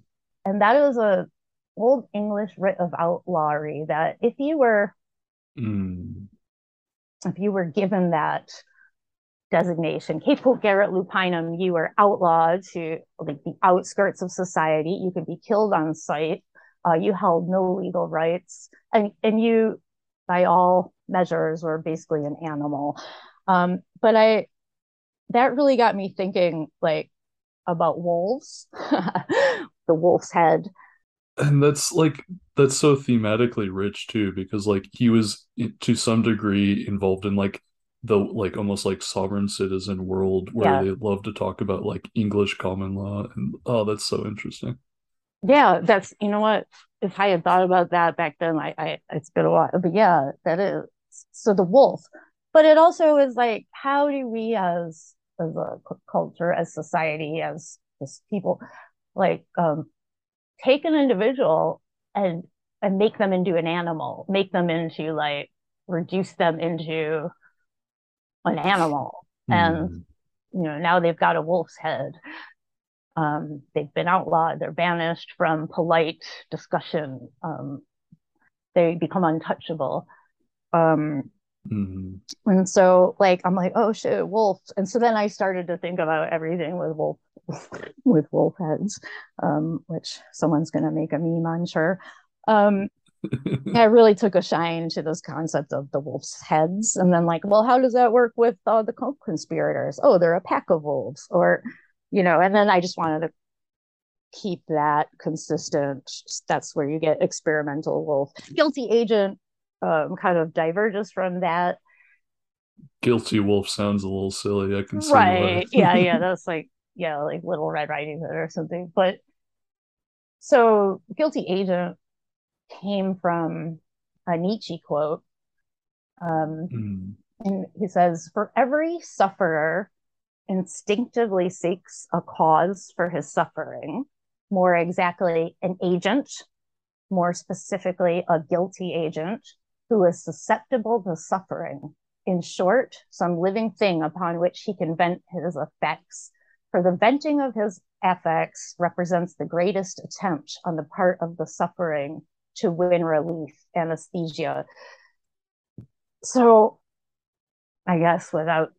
and that is a old English writ of outlawry that if you were Mm. if you were given that designation, caput gerat Lupinum, you were outlawed to like the outskirts of society. You could be killed on sight. Uh, you held no legal rights, and and you, by all measures, were basically an animal. Um, but I, that really got me thinking, like about wolves, the wolf's head. And that's like that's so thematically rich too, because like he was to some degree involved in like the like almost like sovereign citizen world where Yeah. they love to talk about like English common law and oh that's so interesting. Yeah, that's you know what. If I had thought about that back then, I, I it's been a while. But yeah, that is so the wolf. But it also is like, how do we as as a culture, as society, as as people, like um take an individual and and make them into an animal, make them into like reduce them into an animal. And Mm. you know, now they've got a wolf's head. Um, they've been outlawed, they're banished from polite discussion. Um, they become untouchable. Um, Mm. and so like I'm like, oh shit, wolf. And so then I started to think about everything with wolf with wolf heads, um, which someone's gonna make a meme, I'm sure. Um, I really took a shine to this concept of the wolf's heads. And then, like, well, how does that work with uh, the co-conspirators? Oh, they're a pack of wolves, or, you know, and then I just wanted to keep that consistent. That's where you get experimental wolf. Guilty agent um, kind of diverges from that. Guilty Wolf sounds a little silly. I can see Right. yeah, yeah. That's like, yeah, like Little Red Riding Hood or something. But so guilty agent came from a Nietzsche quote. Um, Mm. And he says, For every sufferer instinctively seeks a cause for his suffering, more exactly, an agent, more specifically, a guilty agent who is susceptible to suffering. In short, some living thing upon which he can vent his effects. For the venting of his affects represents the greatest attempt on the part of the suffering to win relief, anesthesia. So, I guess without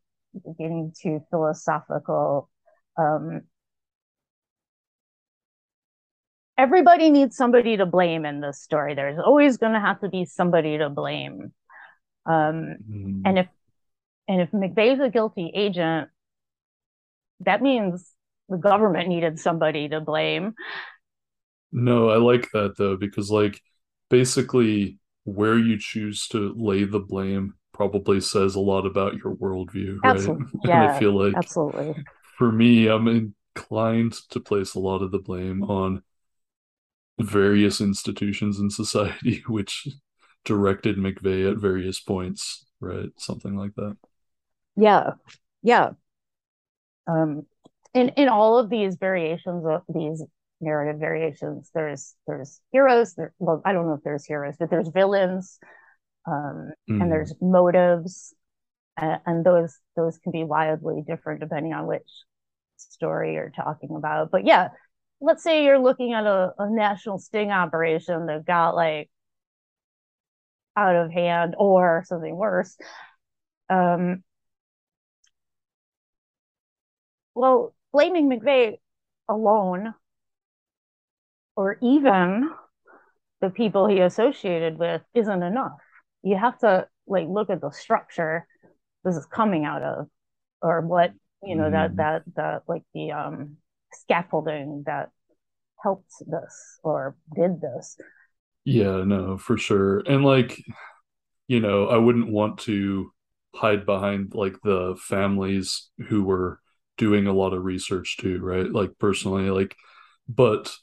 getting too philosophical, um, everybody needs somebody to blame in this story. There's always going to have to be somebody to blame. Um, Mm. and if and if McVeigh's a guilty agent, that means the government needed somebody to blame. No, I like that though, because like basically where you choose to lay the blame probably says a lot about your worldview, right? Absolutely. And I Yeah, feel like absolutely. for me, I'm inclined to place a lot of the blame on various institutions in society which directed McVeigh at various points, right? Something like that. Yeah, yeah. Um, in in all of these variations of these narrative variations, there's there's heroes. There, well, I don't know if there's heroes, but there's villains, um, Mm. and there's motives, and, and those those can be wildly different depending on which story you're talking about. But yeah, let's say you're looking at a, a national sting operation that got like out of hand or something worse. Um, well, blaming McVeigh alone, or even the people he associated with, isn't enough. You have to like look at the structure this is coming out of, or what you know that Mhm. that that like the um scaffolding that helped this or did this. Yeah, no, for sure. And like, you know, I wouldn't want to hide behind like the families who were doing a lot of research too, right? Like personally, like, but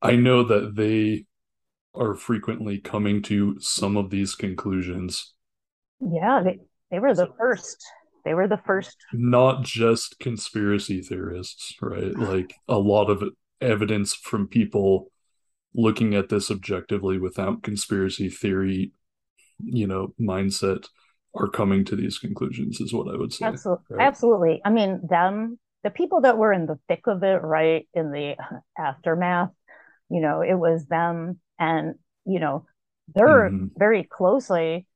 I know that they are frequently coming to some of these conclusions. Yeah, they they were the first. They were the first. Not just conspiracy theorists, right? Like a lot of evidence from people looking at this objectively without conspiracy theory, you know, mindset are coming to these conclusions is what I would say. Absolutely. Right? Absolutely. I mean, them, the people that were in the thick of it, right, in the aftermath, you know, it was them and, you know, they're mm-hmm. very closely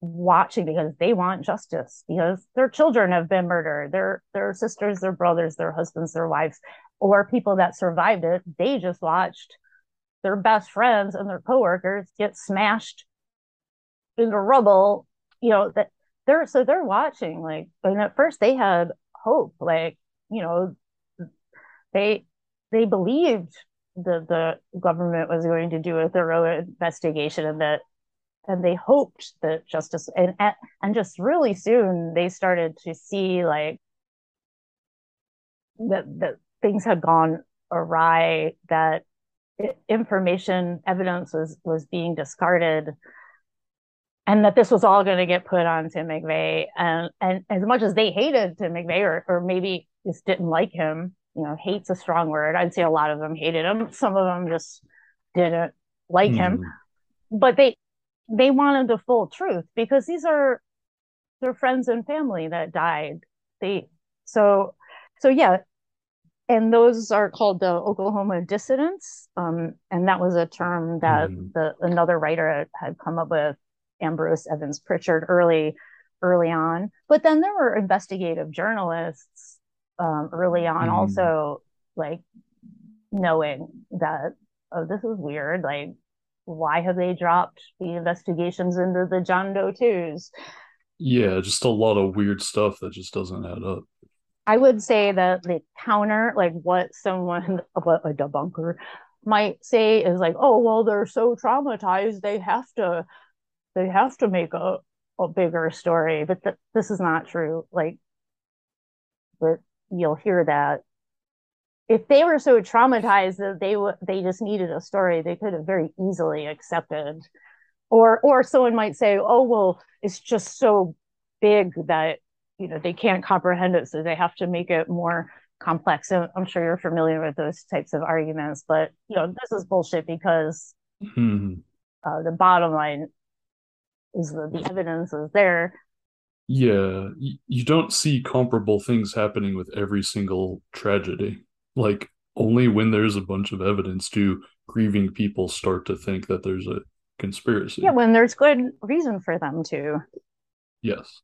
watching because they want justice because their children have been murdered their their sisters their brothers their husbands their wives or people that survived it. They just watched their best friends and their coworkers get smashed into rubble you know that they're so they're watching like and at first they had hope like you know they they believed that the government was going to do a thorough investigation and that and they hoped that justice and and just really soon they started to see like that that things had gone awry that information evidence was was being discarded and that this was all going to get put on Tim McVeigh and and as much as they hated Tim McVeigh or, or maybe just didn't like him you know hate's a strong word I'd say a lot of them hated him some of them just didn't like mm. him hmm. but they they wanted the full truth because these are their friends and family that died they so so yeah and those are called the Oklahoma dissidents. Um, and that was a term that mm. the another writer had come up with, Ambrose Evans Pritchard, early early on. But then there were investigative journalists um, early on, mm. also like knowing that oh, this is weird. Like, why have they dropped the investigations into the John Doe twos? Yeah, just a lot of weird stuff that just doesn't add up. I would say that the counter, like what someone, what a debunker might say is like, oh, well, they're so traumatized, they have to, they have to make a, a bigger story. But th- this is not true. Like, but you'll hear that if they were so traumatized that they would, they just needed a story, they could have very easily accepted. Or, or someone might say, oh, well, it's just so big that you know they can't comprehend it so they have to make it more complex and i'm sure you're familiar with those types of arguments but you know this is bullshit because mm-hmm. uh, the bottom line is the, the evidence is there yeah you don't see comparable things happening with every single tragedy like only when there's a bunch of evidence do grieving people start to think that there's a conspiracy. Yeah when there's good reason for them to. Yes.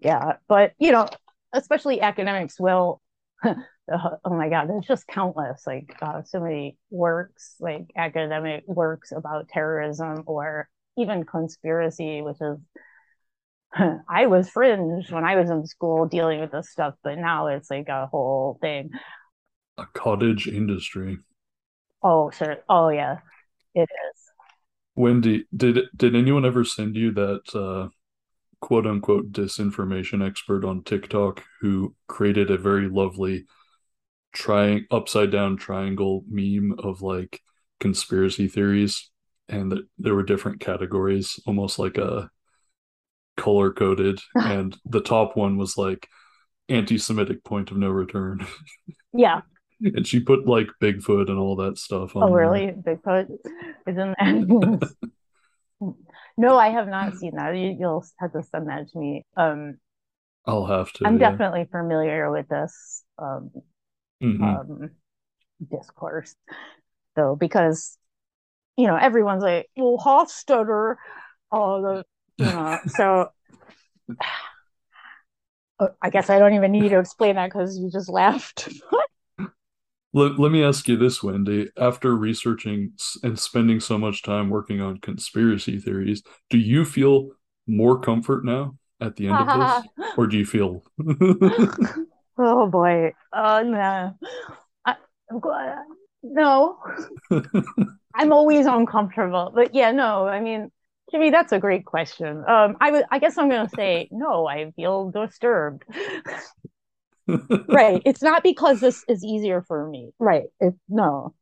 Yeah but you know especially academics will oh my god there's just countless like uh, so many works like academic works about terrorism or even conspiracy which is i was fringe when i was in school dealing with this stuff but now it's like a whole thing a cottage industry. Oh sure. Oh yeah. It is. Wendy did did anyone ever send you that uh quote unquote disinformation expert on TikTok who created a very lovely trying upside down triangle meme of like conspiracy theories and that there were different categories almost like a color coded and the top one was like anti-semitic point of no return. Yeah and she put like bigfoot and all that stuff on. oh really there. bigfoot is in there No, I have not seen that. You, will have to send that to me. Um, I'll have to. I'm yeah. definitely familiar with this um, mm-hmm. um, discourse, though, because you know everyone's like, "Well, Hofstadter," all the you know, so. I guess I don't even need to explain that because you just laughed. Let, let me ask you this, Wendy. After researching and spending so much time working on conspiracy theories, do you feel more comfort now at the end of this? Or do you feel. oh boy. Oh, no. I, no. I'm always uncomfortable. But yeah, no, I mean, Jimmy, that's a great question. Um, I, w- I guess I'm going to say no, I feel disturbed right. It's not because this is easier for me. Right. It, no.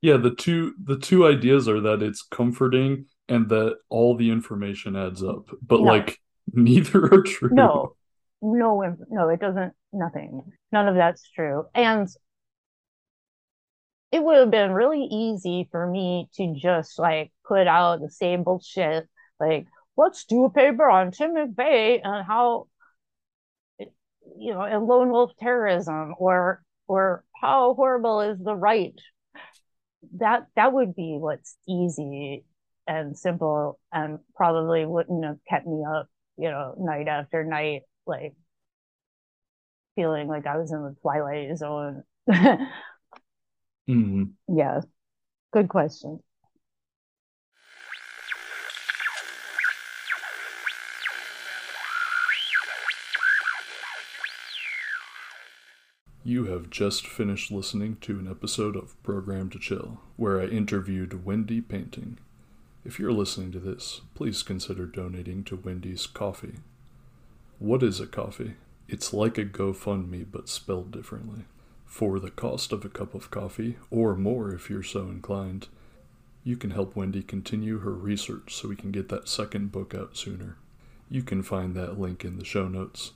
Yeah, the two the two ideas are that it's comforting and that all the information adds up. But no. like Neither are true. No, no, no, it doesn't. Nothing. None of that's true. And it would have been really easy for me to just like put out the same bullshit, like let's do a paper on Tim McVeigh and how, you know, and lone wolf terrorism, or or how horrible is the right. That that would be what's easy and simple, and probably wouldn't have kept me up, you know, night after night, like feeling like I was in the twilight zone. hmm Yeah, good question. You have just finished listening to an episode of Programmed to Kill, where I interviewed Wendy Painting. If you're listening to this, please consider donating to Wendy's Ko-fi. What is a Ko-fi? It's like a GoFundMe but spelled differently. For the cost of a cup of coffee, or more if you're so inclined, you can help Wendy continue her research so we can get that second book out sooner. You can find that link in the show notes.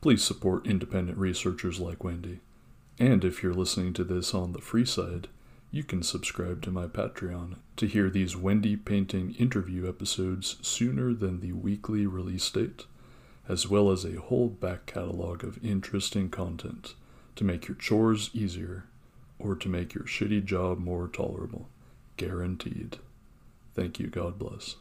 Please support independent researchers like Wendy. And if you're listening to this on the free side, you can subscribe to my Patreon to hear these Wendy painting interview episodes sooner than the weekly release date, as well as a whole back catalog of interesting content to make your chores easier or to make your shitty job more tolerable. Guaranteed. Thank you. God bless.